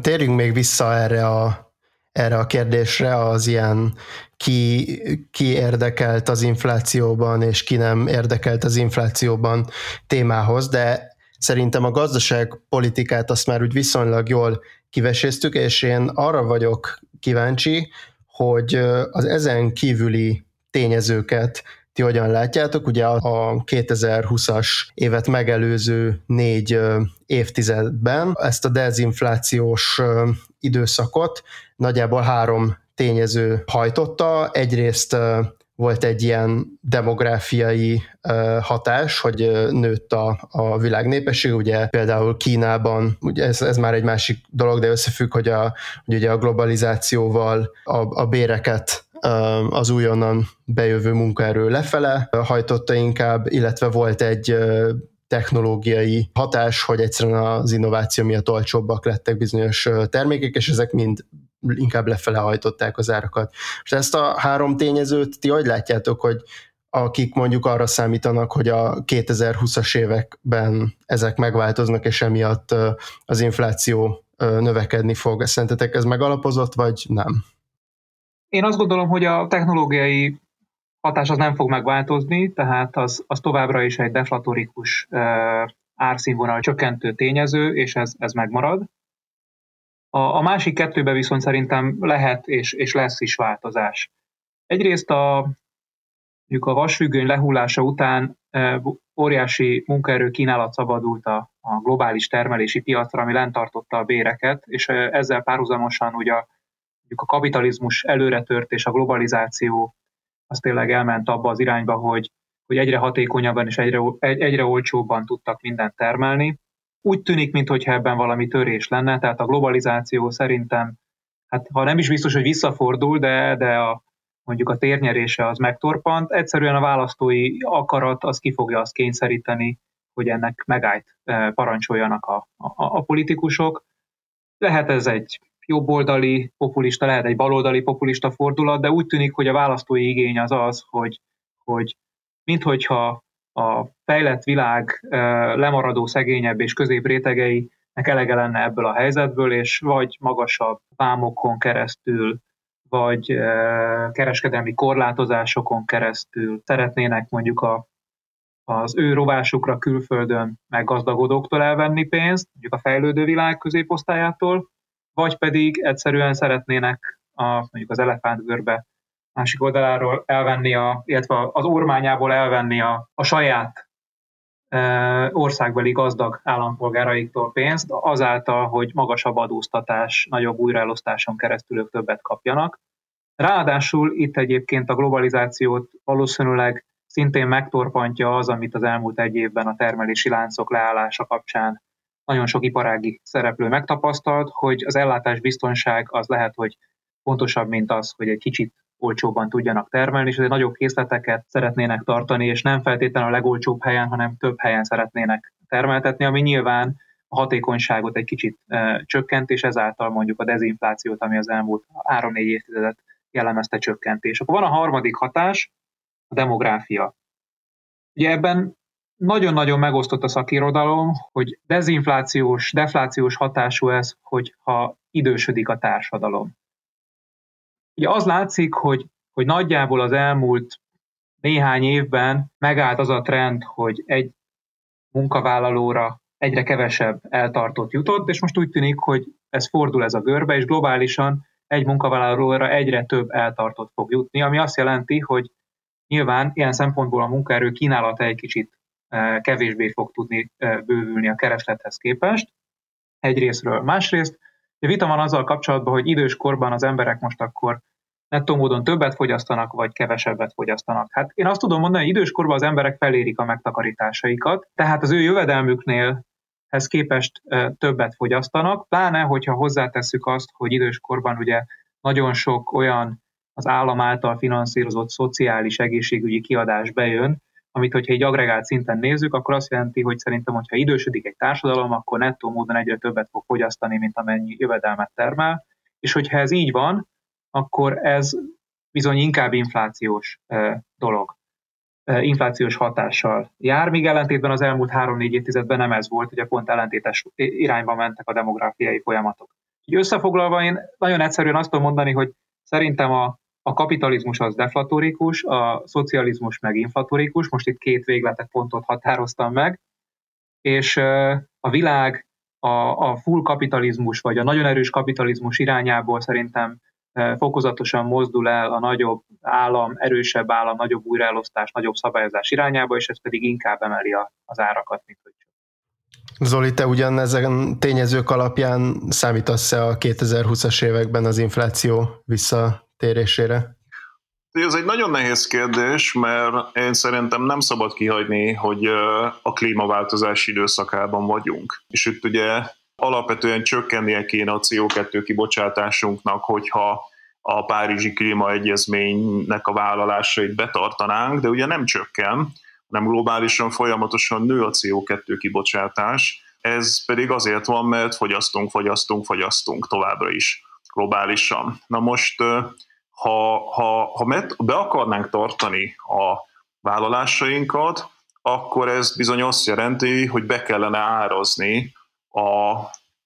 Térjünk még vissza erre a, erre a kérdésre, az ilyen ki, ki érdekelt az inflációban, és ki nem érdekelt az inflációban témához, de szerintem a gazdaságpolitikát azt már úgy viszonylag jól kiveséztük, és én arra vagyok kíváncsi, hogy az ezen kívüli tényezőket ti hogyan látjátok? Ugye a 2020-as évet megelőző négy évtizedben ezt a dezinflációs időszakot nagyjából három tényező hajtotta. Egyrészt volt egy ilyen demográfiai hatás, hogy nőtt a, a világ népesség, ugye például Kínában, ugye ez, ez már egy másik dolog, de összefügg, hogy, a, hogy ugye a globalizációval a, a béreket az újonnan bejövő munkaerő lefele hajtotta inkább, illetve volt egy technológiai hatás, hogy egyszerűen az innováció miatt olcsóbbak lettek bizonyos termékek, és ezek mind inkább lefele hajtották az árakat. És ezt a három tényezőt ti hogy látjátok, hogy akik mondjuk arra számítanak, hogy a 2020-as években ezek megváltoznak, és emiatt az infláció növekedni fog. Szerintetek ez megalapozott, vagy nem? Én azt gondolom, hogy a technológiai hatás az nem fog megváltozni, tehát az, az továbbra is egy deflatorikus árszínvonal csökkentő tényező, és ez, ez megmarad. A, a másik kettőben viszont szerintem lehet és, és lesz is változás. Egyrészt a, mondjuk a vasfüggöny lehullása után óriási munkaerő kínálat szabadult a, a globális termelési piacra, ami lentartotta a béreket, és ezzel párhuzamosan ugye a, mondjuk a kapitalizmus előre tört, és a globalizáció az tényleg elment abba az irányba, hogy, hogy egyre hatékonyabban és egyre, egyre olcsóbban tudtak mindent termelni, úgy tűnik, mintha ebben valami törés lenne, tehát a globalizáció szerintem, hát ha nem is biztos, hogy visszafordul, de, de a, mondjuk a térnyerése az megtorpant, egyszerűen a választói akarat az ki fogja azt kényszeríteni, hogy ennek megállt e, parancsoljanak a, a, a politikusok. Lehet ez egy jobboldali populista, lehet egy baloldali populista fordulat, de úgy tűnik, hogy a választói igény az az, hogy, hogy minthogyha a fejlett világ lemaradó szegényebb és közép rétegeinek elege lenne ebből a helyzetből, és vagy magasabb vámokon keresztül, vagy kereskedelmi korlátozásokon keresztül szeretnének mondjuk a, az ő rovásukra külföldön meggazdagodóktól elvenni pénzt, mondjuk a fejlődő világ középosztályától, vagy pedig egyszerűen szeretnének a, mondjuk az elefántgörbe másik oldaláról elvenni, a, illetve az ormányából elvenni a, a saját országbeli gazdag állampolgáraiktól pénzt, azáltal, hogy magasabb adóztatás, nagyobb újraelosztáson keresztül ők többet kapjanak. Ráadásul itt egyébként a globalizációt valószínűleg szintén megtorpantja az, amit az elmúlt egy évben a termelési láncok leállása kapcsán nagyon sok iparági szereplő megtapasztalt, hogy az ellátás biztonság az lehet, hogy fontosabb, mint az, hogy egy kicsit olcsóbban tudjanak termelni, és azért nagyobb készleteket szeretnének tartani, és nem feltétlenül a legolcsóbb helyen, hanem több helyen szeretnének termeltetni, ami nyilván a hatékonyságot egy kicsit e, csökkent, és ezáltal mondjuk a dezinflációt, ami az elmúlt 3-4 évtizedet jellemezte csökkentés. Akkor van a harmadik hatás, a demográfia. Ugye ebben nagyon-nagyon megosztott a szakirodalom, hogy dezinflációs, deflációs hatású ez, hogyha idősödik a társadalom. Ugye az látszik, hogy, hogy nagyjából az elmúlt néhány évben megállt az a trend, hogy egy munkavállalóra egyre kevesebb eltartott jutott, és most úgy tűnik, hogy ez fordul ez a görbe, és globálisan egy munkavállalóra egyre több eltartott fog jutni, ami azt jelenti, hogy nyilván ilyen szempontból a munkaerő kínálata egy kicsit kevésbé fog tudni bővülni a kereslethez képest, egyrésztről. Másrészt vita van azzal kapcsolatban, hogy időskorban az emberek most akkor nettó módon többet fogyasztanak, vagy kevesebbet fogyasztanak. Hát én azt tudom mondani, hogy időskorban az emberek felérik a megtakarításaikat, tehát az ő jövedelmüknél ez képest többet fogyasztanak, pláne, hogyha hozzátesszük azt, hogy időskorban ugye nagyon sok olyan az állam által finanszírozott szociális egészségügyi kiadás bejön, amit hogyha egy agregált szinten nézzük, akkor azt jelenti, hogy szerintem, hogyha idősödik egy társadalom, akkor nettó módon egyre többet fog fogyasztani, mint amennyi jövedelmet termel, és hogyha ez így van, akkor ez bizony inkább inflációs dolog, inflációs hatással jár, míg ellentétben az elmúlt három-négy évtizedben nem ez volt, ugye pont ellentétes irányba mentek a demográfiai folyamatok. Így összefoglalva én nagyon egyszerűen azt tudom mondani, hogy szerintem a, a kapitalizmus az deflatorikus, a szocializmus meg inflatorikus, most itt két végletek pontot határoztam meg, és a világ a, a full kapitalizmus, vagy a nagyon erős kapitalizmus irányából szerintem fokozatosan mozdul el a nagyobb állam, erősebb állam, nagyobb újraelosztás, nagyobb szabályozás irányába, és ez pedig inkább emeli az árakat, mint hogy Zoli, te ugyan ezen tényezők alapján számítasz-e a 2020-as években az infláció visszatérésére? Ez egy nagyon nehéz kérdés, mert én szerintem nem szabad kihagyni, hogy a klímaváltozás időszakában vagyunk. És itt ugye alapvetően csökkennie kéne a CO2 kibocsátásunknak, hogyha a Párizsi Klímaegyezménynek a vállalásait betartanánk, de ugye nem csökken, hanem globálisan folyamatosan nő a CO2 kibocsátás. Ez pedig azért van, mert fogyasztunk, fogyasztunk, fogyasztunk továbbra is globálisan. Na most, ha, ha, ha be akarnánk tartani a vállalásainkat, akkor ez bizony azt jelenti, hogy be kellene árazni a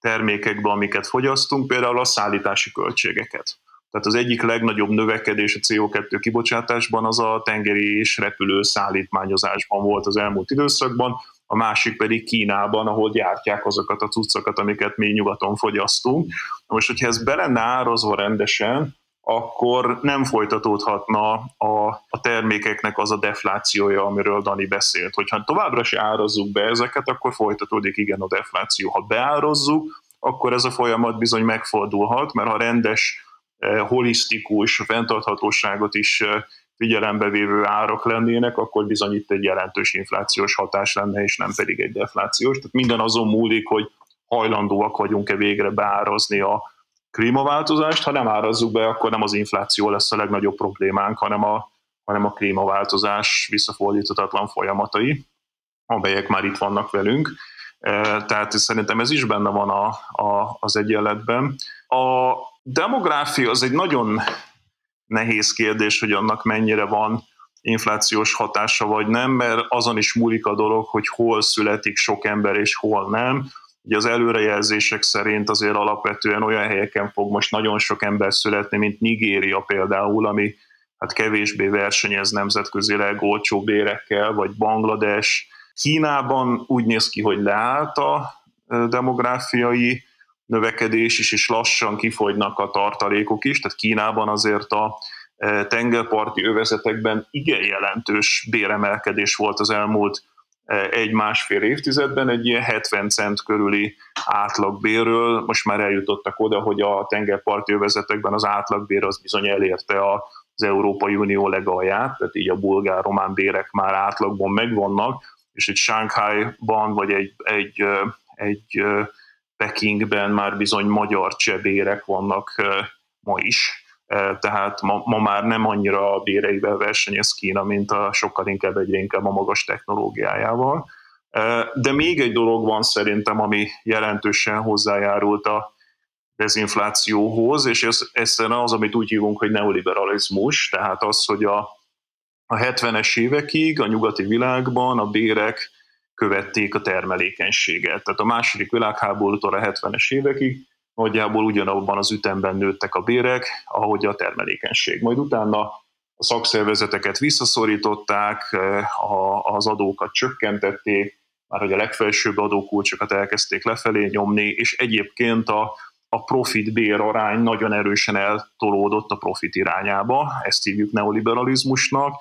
termékekbe, amiket fogyasztunk, például a szállítási költségeket. Tehát az egyik legnagyobb növekedés a CO2 kibocsátásban az a tengeri és repülő szállítmányozásban volt az elmúlt időszakban, a másik pedig Kínában, ahol gyártják azokat a cuccokat, amiket mi nyugaton fogyasztunk. Most, hogyha ez be lenne árazva rendesen, akkor nem folytatódhatna a, a termékeknek az a deflációja, amiről Dani beszélt. Hogyha továbbra se árazzuk be ezeket, akkor folytatódik igen a defláció. Ha beárazzuk, akkor ez a folyamat bizony megfordulhat, mert ha rendes, eh, holisztikus, fenntarthatóságot is eh, figyelembe vévő árak lennének, akkor bizony itt egy jelentős inflációs hatás lenne, és nem pedig egy deflációs. Tehát minden azon múlik, hogy hajlandóak vagyunk-e végre beárazni a, klímaváltozást, ha nem árazzuk be, akkor nem az infláció lesz a legnagyobb problémánk, hanem a, hanem a klímaváltozás visszafordíthatatlan folyamatai, amelyek már itt vannak velünk. E, tehát szerintem ez is benne van a, a, az egyenletben. A demográfia az egy nagyon nehéz kérdés, hogy annak mennyire van inflációs hatása vagy nem, mert azon is múlik a dolog, hogy hol születik sok ember és hol nem Ugye az előrejelzések szerint azért alapvetően olyan helyeken fog most nagyon sok ember születni, mint Nigéria például, ami hát kevésbé versenyez nemzetközileg olcsó bérekkel, vagy Banglades. Kínában úgy néz ki, hogy leállt a demográfiai növekedés is, és lassan kifogynak a tartalékok is, tehát Kínában azért a tengerparti övezetekben igen jelentős béremelkedés volt az elmúlt egy-másfél évtizedben egy ilyen 70 cent körüli átlagbérről, most már eljutottak oda, hogy a tengerparti övezetekben az átlagbér az bizony elérte az Európai Unió legalját, tehát így a bulgár-román bérek már átlagban megvannak, és egy Shanghai-ban vagy egy, egy, egy Pekingben már bizony magyar csebérek vannak ma is, tehát ma, ma már nem annyira a béreivel versenyez Kína, mint a sokkal inkább egyre inkább a magas technológiájával. De még egy dolog van szerintem, ami jelentősen hozzájárult a dezinflációhoz, és ez, ez az, amit úgy hívunk, hogy neoliberalizmus, tehát az, hogy a, a 70-es évekig a nyugati világban a bérek követték a termelékenységet. Tehát a második világháborútól a 70-es évekig nagyjából ugyanabban az ütemben nőttek a bérek, ahogy a termelékenység. Majd utána a szakszervezeteket visszaszorították, az adókat csökkentették, már hogy a legfelsőbb adókulcsokat elkezdték lefelé nyomni, és egyébként a, a profit bér arány nagyon erősen eltolódott a profit irányába, ezt hívjuk neoliberalizmusnak,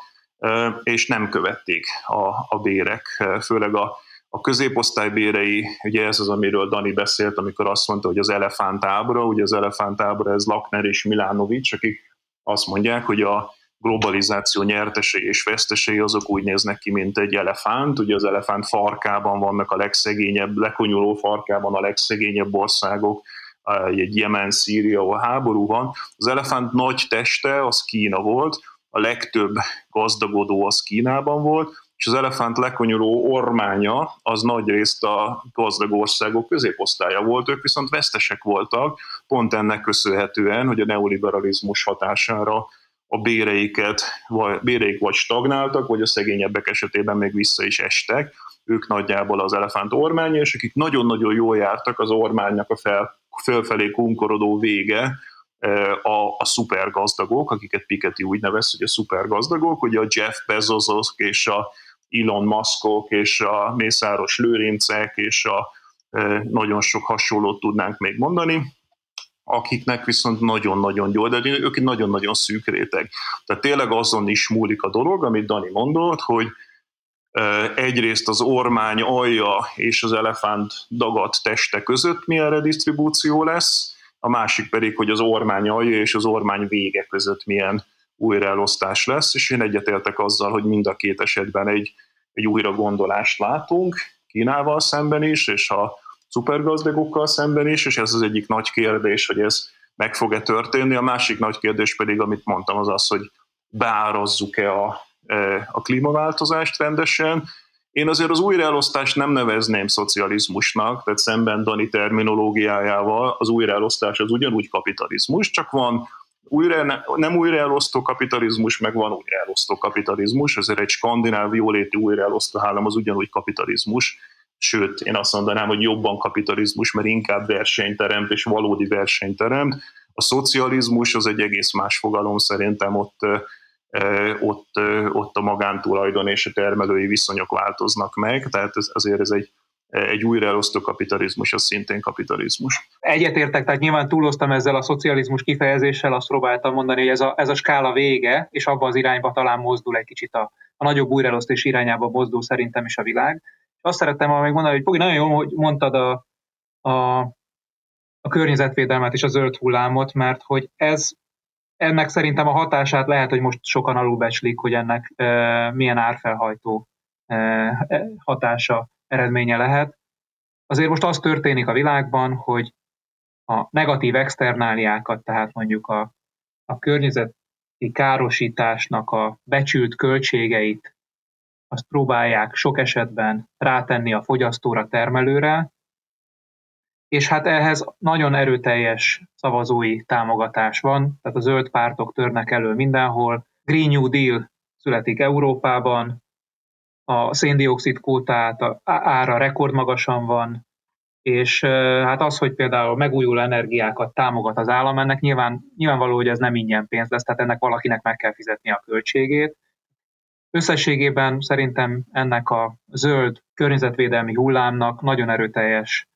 és nem követték a, a bérek, főleg a a középosztály bérei, ugye ez az, amiről Dani beszélt, amikor azt mondta, hogy az elefántábra, ugye az elefántábra ez Lakner és Milánovics, akik azt mondják, hogy a globalizáció nyertesei és vesztesei azok úgy néznek ki, mint egy elefánt. Ugye az elefánt farkában vannak a legszegényebb, lekonyuló farkában a legszegényebb országok, egy Jemen, Szíria, ahol háború van. Az elefánt nagy teste az Kína volt, a legtöbb gazdagodó az Kínában volt, és az elefánt lekonyuló ormánya az nagy részt a gazdag országok középosztálya volt, ők viszont vesztesek voltak, pont ennek köszönhetően, hogy a neoliberalizmus hatására a béreiket, vagy, béreik vagy stagnáltak, vagy a szegényebbek esetében még vissza is estek. Ők nagyjából az elefánt ormánya, és akik nagyon-nagyon jól jártak, az ormánynak a fel, fölfelé kunkorodó vége, e, a, a szupergazdagok, akiket Piketty úgy nevez, hogy a szupergazdagok, ugye a Jeff Bezosok és a Elon Muskok és a Mészáros Lőrincek és a nagyon sok hasonlót tudnánk még mondani, akiknek viszont nagyon-nagyon jó, de ők nagyon-nagyon szűk réteg. Tehát tényleg azon is múlik a dolog, amit Dani mondott, hogy egyrészt az ormány alja és az elefánt dagat teste között milyen redistribúció lesz, a másik pedig, hogy az ormány alja és az ormány vége között milyen újraelosztás lesz, és én egyetértek azzal, hogy mind a két esetben egy, egy újra gondolást látunk, Kínával szemben is, és a szupergazdagokkal szemben is, és ez az egyik nagy kérdés, hogy ez meg fog-e történni. A másik nagy kérdés pedig, amit mondtam, az az, hogy beárazzuk-e a, e, a klímaváltozást rendesen. Én azért az újraelosztást nem nevezném szocializmusnak, tehát szemben Dani terminológiájával az újraelosztás az ugyanúgy kapitalizmus, csak van újra, nem újraelosztó kapitalizmus, meg van újraelosztó kapitalizmus, ezért egy skandináv jóléti újraelosztó állam az ugyanúgy kapitalizmus, sőt, én azt mondanám, hogy jobban kapitalizmus, mert inkább versenyteremt és valódi versenyteremt. A szocializmus az egy egész más fogalom, szerintem ott, ott, ott a magántulajdon és a termelői viszonyok változnak meg, tehát ez, azért ez egy egy újraelosztó kapitalizmus, az szintén kapitalizmus. Egyetértek, tehát nyilván túloztam ezzel a szocializmus kifejezéssel, azt próbáltam mondani, hogy ez a, ez a skála vége, és abba az irányba talán mozdul egy kicsit a, a nagyobb újraelosztás irányába mozdul szerintem is a világ. És azt szerettem még mondani, hogy Pogi, nagyon jól hogy mondtad a, a, a környezetvédelmet és a zöld hullámot, mert hogy ez ennek szerintem a hatását lehet, hogy most sokan alulbecslik, hogy ennek e, milyen árfelhajtó e, hatása eredménye lehet. Azért most az történik a világban, hogy a negatív externáliákat, tehát mondjuk a, a környezeti károsításnak a becsült költségeit, azt próbálják sok esetben rátenni a fogyasztóra, termelőre, és hát ehhez nagyon erőteljes szavazói támogatás van, tehát a zöld pártok törnek elő mindenhol, Green New Deal születik Európában, a széndiokszid kótát a ára rekordmagasan van, és hát az, hogy például megújuló energiákat támogat az állam, ennek nyilván, nyilvánvaló, hogy ez nem ingyen pénz lesz, tehát ennek valakinek meg kell fizetni a költségét. Összességében szerintem ennek a zöld környezetvédelmi hullámnak nagyon erőteljes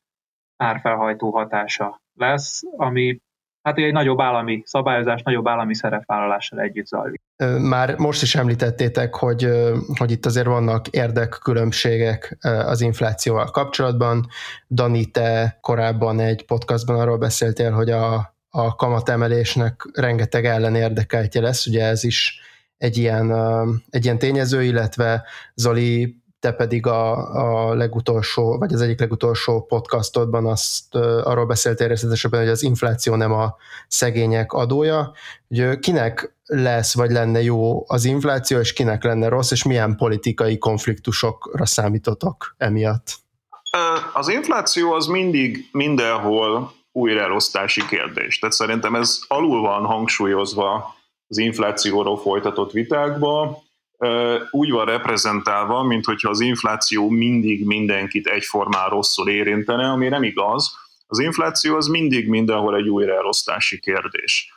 árfelhajtó hatása lesz, ami hát egy nagyobb állami szabályozás, nagyobb állami szerepvállalással együtt zajlik. Már most is említettétek, hogy, hogy itt azért vannak érdekkülönbségek az inflációval kapcsolatban. Dani, te korábban egy podcastban arról beszéltél, hogy a, a kamatemelésnek rengeteg ellenérdekeltje lesz, ugye ez is egy ilyen, egy ilyen tényező, illetve Zoli te pedig a, a legutolsó, vagy az egyik legutolsó podcastodban azt arról beszéltél részletesebben, hogy az infláció nem a szegények adója, hogy kinek lesz, vagy lenne jó az infláció, és kinek lenne rossz, és milyen politikai konfliktusokra számítotok emiatt? Az infláció az mindig mindenhol újraelosztási kérdés. Tehát szerintem ez alul van hangsúlyozva az inflációról folytatott vitákban, úgy van reprezentálva, mint hogyha az infláció mindig mindenkit egyformán rosszul érintene, ami nem igaz. Az infláció az mindig mindenhol egy újraelosztási kérdés.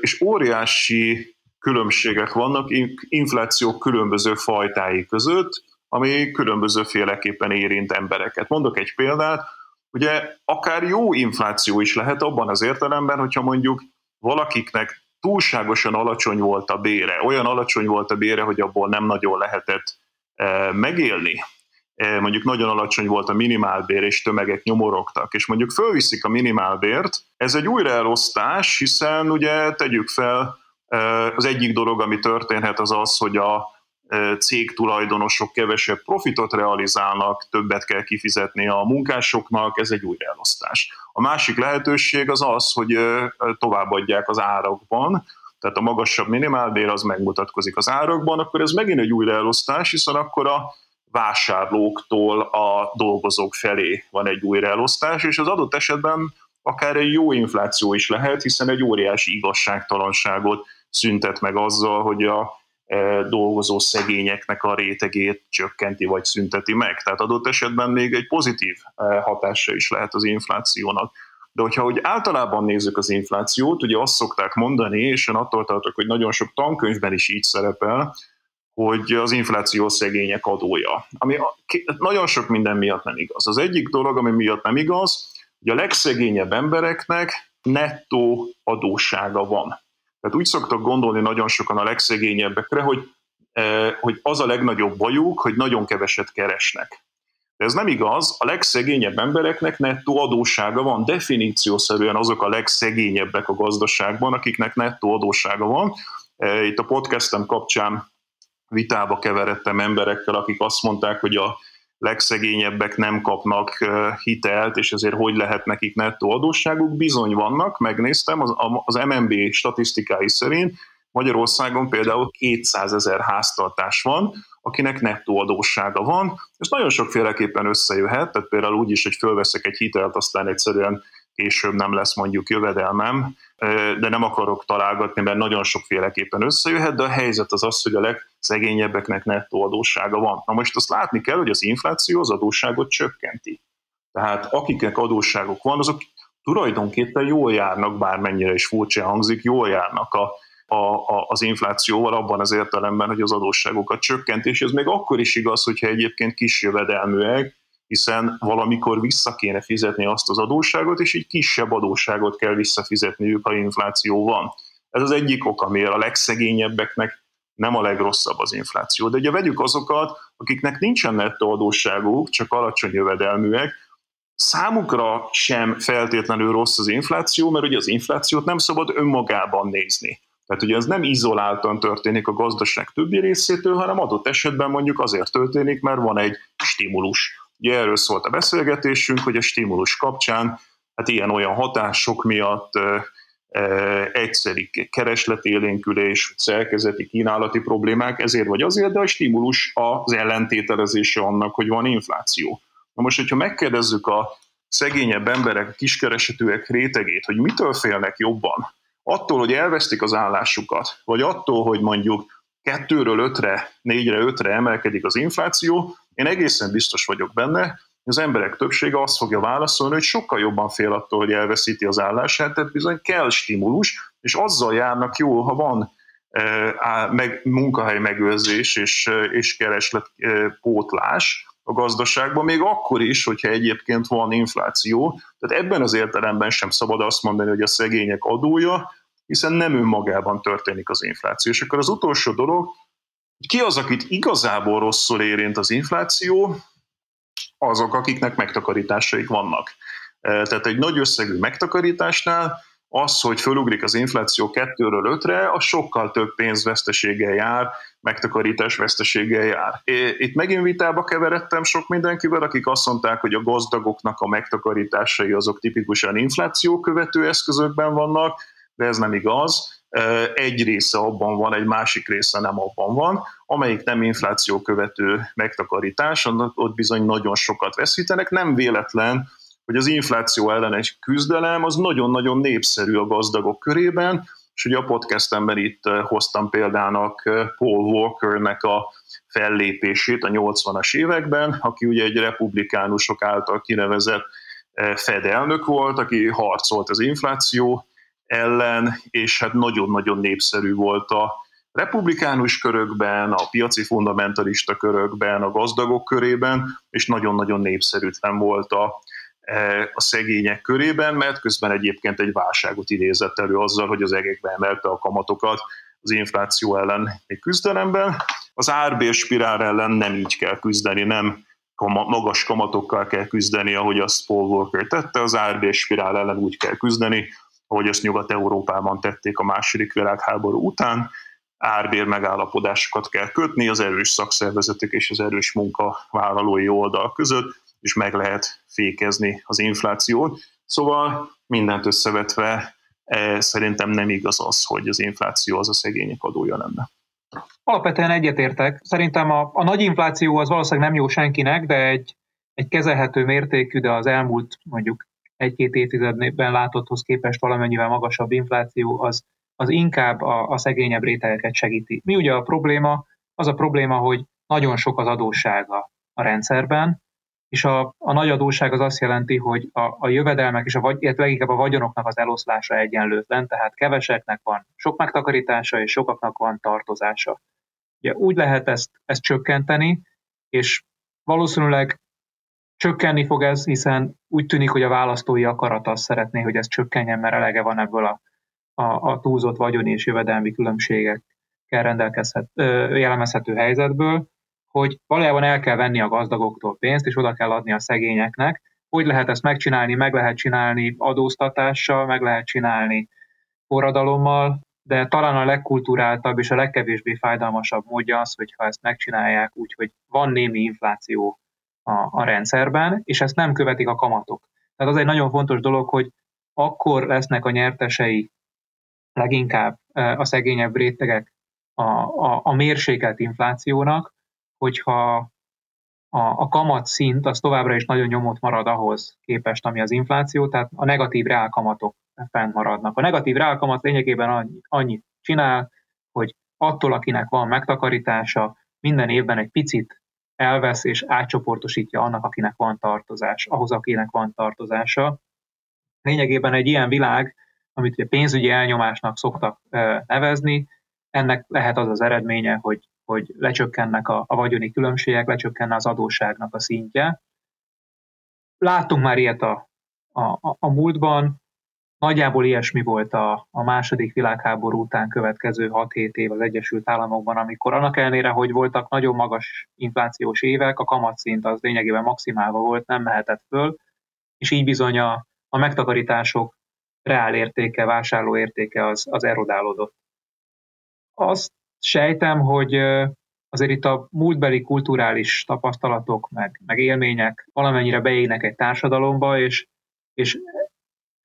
És óriási különbségek vannak infláció különböző fajtái között, ami különbözőféleképpen érint embereket. Mondok egy példát, ugye akár jó infláció is lehet abban az értelemben, hogyha mondjuk valakiknek túlságosan alacsony volt a bére, olyan alacsony volt a bére, hogy abból nem nagyon lehetett e, megélni. E, mondjuk nagyon alacsony volt a minimálbér, és tömegek nyomorogtak, és mondjuk fölviszik a minimálbért, ez egy újraelosztás, hiszen ugye tegyük fel, e, az egyik dolog, ami történhet, az az, hogy a cégtulajdonosok kevesebb profitot realizálnak, többet kell kifizetni a munkásoknak, ez egy újraelosztás. A másik lehetőség az az, hogy továbbadják az árakban, tehát a magasabb minimálbér az megmutatkozik az árakban, akkor ez megint egy újraelosztás, hiszen akkor a vásárlóktól a dolgozók felé van egy újraelosztás, és az adott esetben akár egy jó infláció is lehet, hiszen egy óriási igazságtalanságot szüntet meg azzal, hogy a dolgozó szegényeknek a rétegét csökkenti vagy szünteti meg. Tehát adott esetben még egy pozitív hatása is lehet az inflációnak. De hogyha úgy általában nézzük az inflációt, ugye azt szokták mondani, és én attól tartok, hogy nagyon sok tankönyvben is így szerepel, hogy az infláció szegények adója. Ami nagyon sok minden miatt nem igaz. Az egyik dolog, ami miatt nem igaz, hogy a legszegényebb embereknek nettó adóssága van. Tehát úgy szoktak gondolni nagyon sokan a legszegényebbekre, hogy, eh, hogy az a legnagyobb bajuk, hogy nagyon keveset keresnek. De ez nem igaz, a legszegényebb embereknek nettó adóssága van, definíciószerűen azok a legszegényebbek a gazdaságban, akiknek nettó adóssága van. Eh, itt a podcastem kapcsán vitába keveredtem emberekkel, akik azt mondták, hogy a legszegényebbek nem kapnak hitelt, és ezért hogy lehet nekik nettó adósságuk? Bizony vannak, megnéztem, az, az MNB statisztikái szerint Magyarországon például 200 ezer háztartás van, akinek nettó adóssága van. Ez nagyon sokféleképpen összejöhet, tehát például úgy is, hogy fölveszek egy hitelt, aztán egyszerűen később nem lesz mondjuk jövedelmem, de nem akarok találgatni, mert nagyon sokféleképpen összejöhet, de a helyzet az az, hogy a legszegényebbeknek nettó adóssága van. Na most azt látni kell, hogy az infláció az adósságot csökkenti. Tehát akiknek adósságok van, azok tulajdonképpen jól járnak, bármennyire is furcsa hangzik, jól járnak a, a, a, az inflációval abban az értelemben, hogy az adósságokat csökkent, és ez még akkor is igaz, hogyha egyébként kis jövedelműek, hiszen valamikor vissza kéne fizetni azt az adósságot, és egy kisebb adósságot kell visszafizetniük, ha infláció van. Ez az egyik ok, amiért a legszegényebbeknek nem a legrosszabb az infláció. De ugye vegyük azokat, akiknek nincsen nettó adósságuk, csak alacsony jövedelműek, számukra sem feltétlenül rossz az infláció, mert ugye az inflációt nem szabad önmagában nézni. Tehát ugye ez nem izoláltan történik a gazdaság többi részétől, hanem adott esetben mondjuk azért történik, mert van egy stimulus. Ugye erről szólt a beszélgetésünk, hogy a stimulus kapcsán hát ilyen-olyan hatások miatt egyszeri keresletélénkülés, szerkezeti kínálati problémák, ezért vagy azért, de a stimulus az ellentételezése annak, hogy van infláció. Na most, hogyha megkérdezzük a szegényebb emberek, a kiskeresetűek rétegét, hogy mitől félnek jobban, attól, hogy elvesztik az állásukat, vagy attól, hogy mondjuk kettőről ötre, négyre, ötre emelkedik az infláció, én egészen biztos vagyok benne, az emberek többsége azt fogja válaszolni, hogy sokkal jobban fél attól, hogy elveszíti az állását, tehát bizony kell stimulus, és azzal járnak jól, ha van e, meg, munkahely megőrzés és, e, és kereslet e, pótlás, a gazdaságban, még akkor is, hogyha egyébként van infláció. Tehát ebben az értelemben sem szabad azt mondani, hogy a szegények adója, hiszen nem önmagában történik az infláció. És akkor az utolsó dolog, ki az, akit igazából rosszul érint az infláció, azok, akiknek megtakarításaik vannak. Tehát egy nagy összegű megtakarításnál az, hogy fölugrik az infláció 2-ről 5-re, az sokkal több pénzveszteséggel jár, megtakarítás veszteséggel jár. Itt megint vitába keveredtem sok mindenkivel, akik azt mondták, hogy a gazdagoknak a megtakarításai azok tipikusan infláció követő eszközökben vannak, de ez nem igaz. Egy része abban van, egy másik része nem abban van. Amelyik nem infláció követő megtakarítás, ott bizony nagyon sokat veszítenek. Nem véletlen, hogy az infláció ellenes küzdelem az nagyon-nagyon népszerű a gazdagok körében, és ugye a podcastemben itt hoztam példának Paul Walkernek a fellépését a 80-as években, aki ugye egy republikánusok által kinevezett Fed elnök volt, aki harcolt az infláció ellen, és hát nagyon-nagyon népszerű volt a republikánus körökben, a piaci fundamentalista körökben, a gazdagok körében, és nagyon-nagyon népszerűtlen volt a, e, a szegények körében, mert közben egyébként egy válságot idézett elő azzal, hogy az egekbe emelte a kamatokat az infláció ellen egy küzdelemben. Az árbér spirál ellen nem így kell küzdeni, nem magas kamatokkal kell küzdeni, ahogy azt Paul Walker tette, az árbér spirál ellen úgy kell küzdeni, ahogy ezt Nyugat-Európában tették a második világháború után, árbér megállapodásokat kell kötni az erős szakszervezetek és az erős munkavállalói oldal között, és meg lehet fékezni az inflációt. Szóval mindent összevetve e, szerintem nem igaz az, hogy az infláció az a szegények adója lenne. Alapvetően egyetértek. Szerintem a, a nagy infláció az valószínűleg nem jó senkinek, de egy, egy kezelhető mértékű, de az elmúlt mondjuk egy-két évtizedben látotthoz képest valamennyivel magasabb infláció, az, az inkább a, a szegényebb rétegeket segíti. Mi ugye a probléma? Az a probléma, hogy nagyon sok az adóssága a rendszerben, és a, a nagy adósság az azt jelenti, hogy a, a jövedelmek és a, vagy, illetve leginkább a vagyonoknak az eloszlása egyenlőtlen, tehát keveseknek van sok megtakarítása, és sokaknak van tartozása. Ugye úgy lehet ezt, ezt csökkenteni, és valószínűleg Csökkenni fog ez, hiszen úgy tűnik, hogy a választói akarat azt szeretné, hogy ez csökkenjen, mert elege van ebből a, a, a túlzott vagyoni és jövedelmi különbségekkel rendelkezhet, jellemezhető helyzetből, hogy valójában el kell venni a gazdagoktól pénzt, és oda kell adni a szegényeknek. Hogy lehet ezt megcsinálni? Meg lehet csinálni adóztatással, meg lehet csinálni forradalommal, de talán a legkulturáltabb és a legkevésbé fájdalmasabb módja az, hogyha ezt megcsinálják úgy, hogy van némi infláció a, a rendszerben, és ezt nem követik a kamatok. Tehát az egy nagyon fontos dolog, hogy akkor lesznek a nyertesei leginkább a szegényebb rétegek a, a, a mérsékelt inflációnak, hogyha a, a kamat szint az továbbra is nagyon nyomott marad ahhoz képest, ami az infláció, tehát a negatív reálkamatok fennmaradnak. A negatív reálkamat lényegében annyit, annyit csinál, hogy attól, akinek van megtakarítása, minden évben egy picit elvesz és átcsoportosítja annak, akinek van tartozás, ahhoz, akinek van tartozása. Lényegében egy ilyen világ, amit ugye pénzügyi elnyomásnak szoktak nevezni, ennek lehet az az eredménye, hogy, hogy lecsökkennek a, a vagyoni különbségek, lecsökkenne az adósságnak a szintje. Láttunk már ilyet a, a, a múltban, Nagyjából ilyesmi volt a, a második világháború után következő 6-7 év az Egyesült Államokban, amikor annak ellenére, hogy voltak nagyon magas inflációs évek, a kamatszint az lényegében maximálva volt, nem mehetett föl, és így bizony a, a megtakarítások reál értéke, vásárló értéke az, az erodálódott. Azt sejtem, hogy azért itt a múltbeli kulturális tapasztalatok, meg, meg élmények valamennyire beégnek egy társadalomba, és, és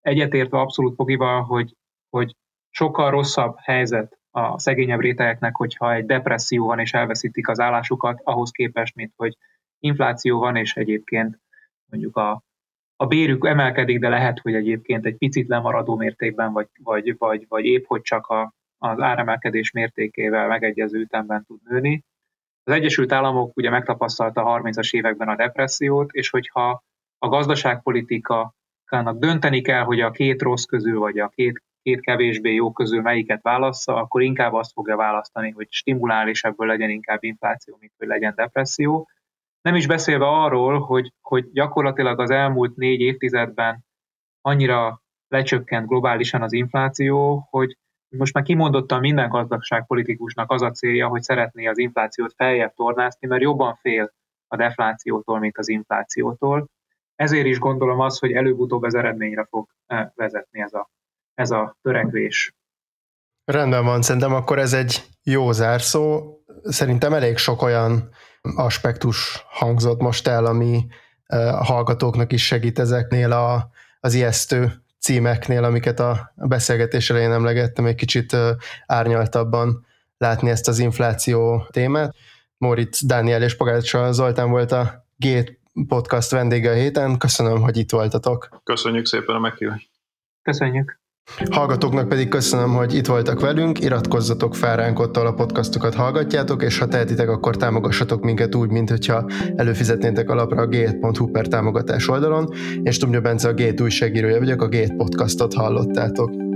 egyetértve abszolút Pogival, hogy, hogy sokkal rosszabb helyzet a szegényebb rétegeknek, hogyha egy depresszió van és elveszítik az állásukat, ahhoz képest, mint hogy infláció van, és egyébként mondjuk a, a bérük emelkedik, de lehet, hogy egyébként egy picit lemaradó mértékben, vagy, vagy, vagy, vagy épp, hogy csak a, az áremelkedés mértékével megegyező ütemben tud nőni. Az Egyesült Államok ugye megtapasztalta a 30-as években a depressziót, és hogyha a gazdaságpolitika politikának dönteni kell, hogy a két rossz közül, vagy a két, két kevésbé jó közül melyiket válassza, akkor inkább azt fogja választani, hogy stimulál, és ebből legyen inkább infláció, mint hogy legyen depresszió. Nem is beszélve arról, hogy, hogy gyakorlatilag az elmúlt négy évtizedben annyira lecsökkent globálisan az infláció, hogy most már kimondottan minden gazdaságpolitikusnak az a célja, hogy szeretné az inflációt feljebb tornászni, mert jobban fél a deflációtól, mint az inflációtól. Ezért is gondolom az, hogy előbb-utóbb ez eredményre fog eh, vezetni ez a, ez a törekvés. Rendben van, szerintem akkor ez egy jó zárszó. Szerintem elég sok olyan aspektus hangzott most el, ami eh, a hallgatóknak is segít ezeknél a, az ijesztő címeknél, amiket a beszélgetés elején emlegettem, egy kicsit eh, árnyaltabban látni ezt az infláció témát. Moritz Dániel és Pogácsa Zoltán volt a Gét podcast vendége a héten. Köszönöm, hogy itt voltatok. Köszönjük szépen a meghívást. Köszönjük. Hallgatóknak pedig köszönöm, hogy itt voltak velünk, iratkozzatok fel ránk ott, a podcastokat hallgatjátok, és ha tehetitek, akkor támogassatok minket úgy, mint hogyha előfizetnétek alapra a g7.hu per támogatás oldalon. És Tumja Bence a G7 újságírója vagyok, a G7 podcastot hallottátok.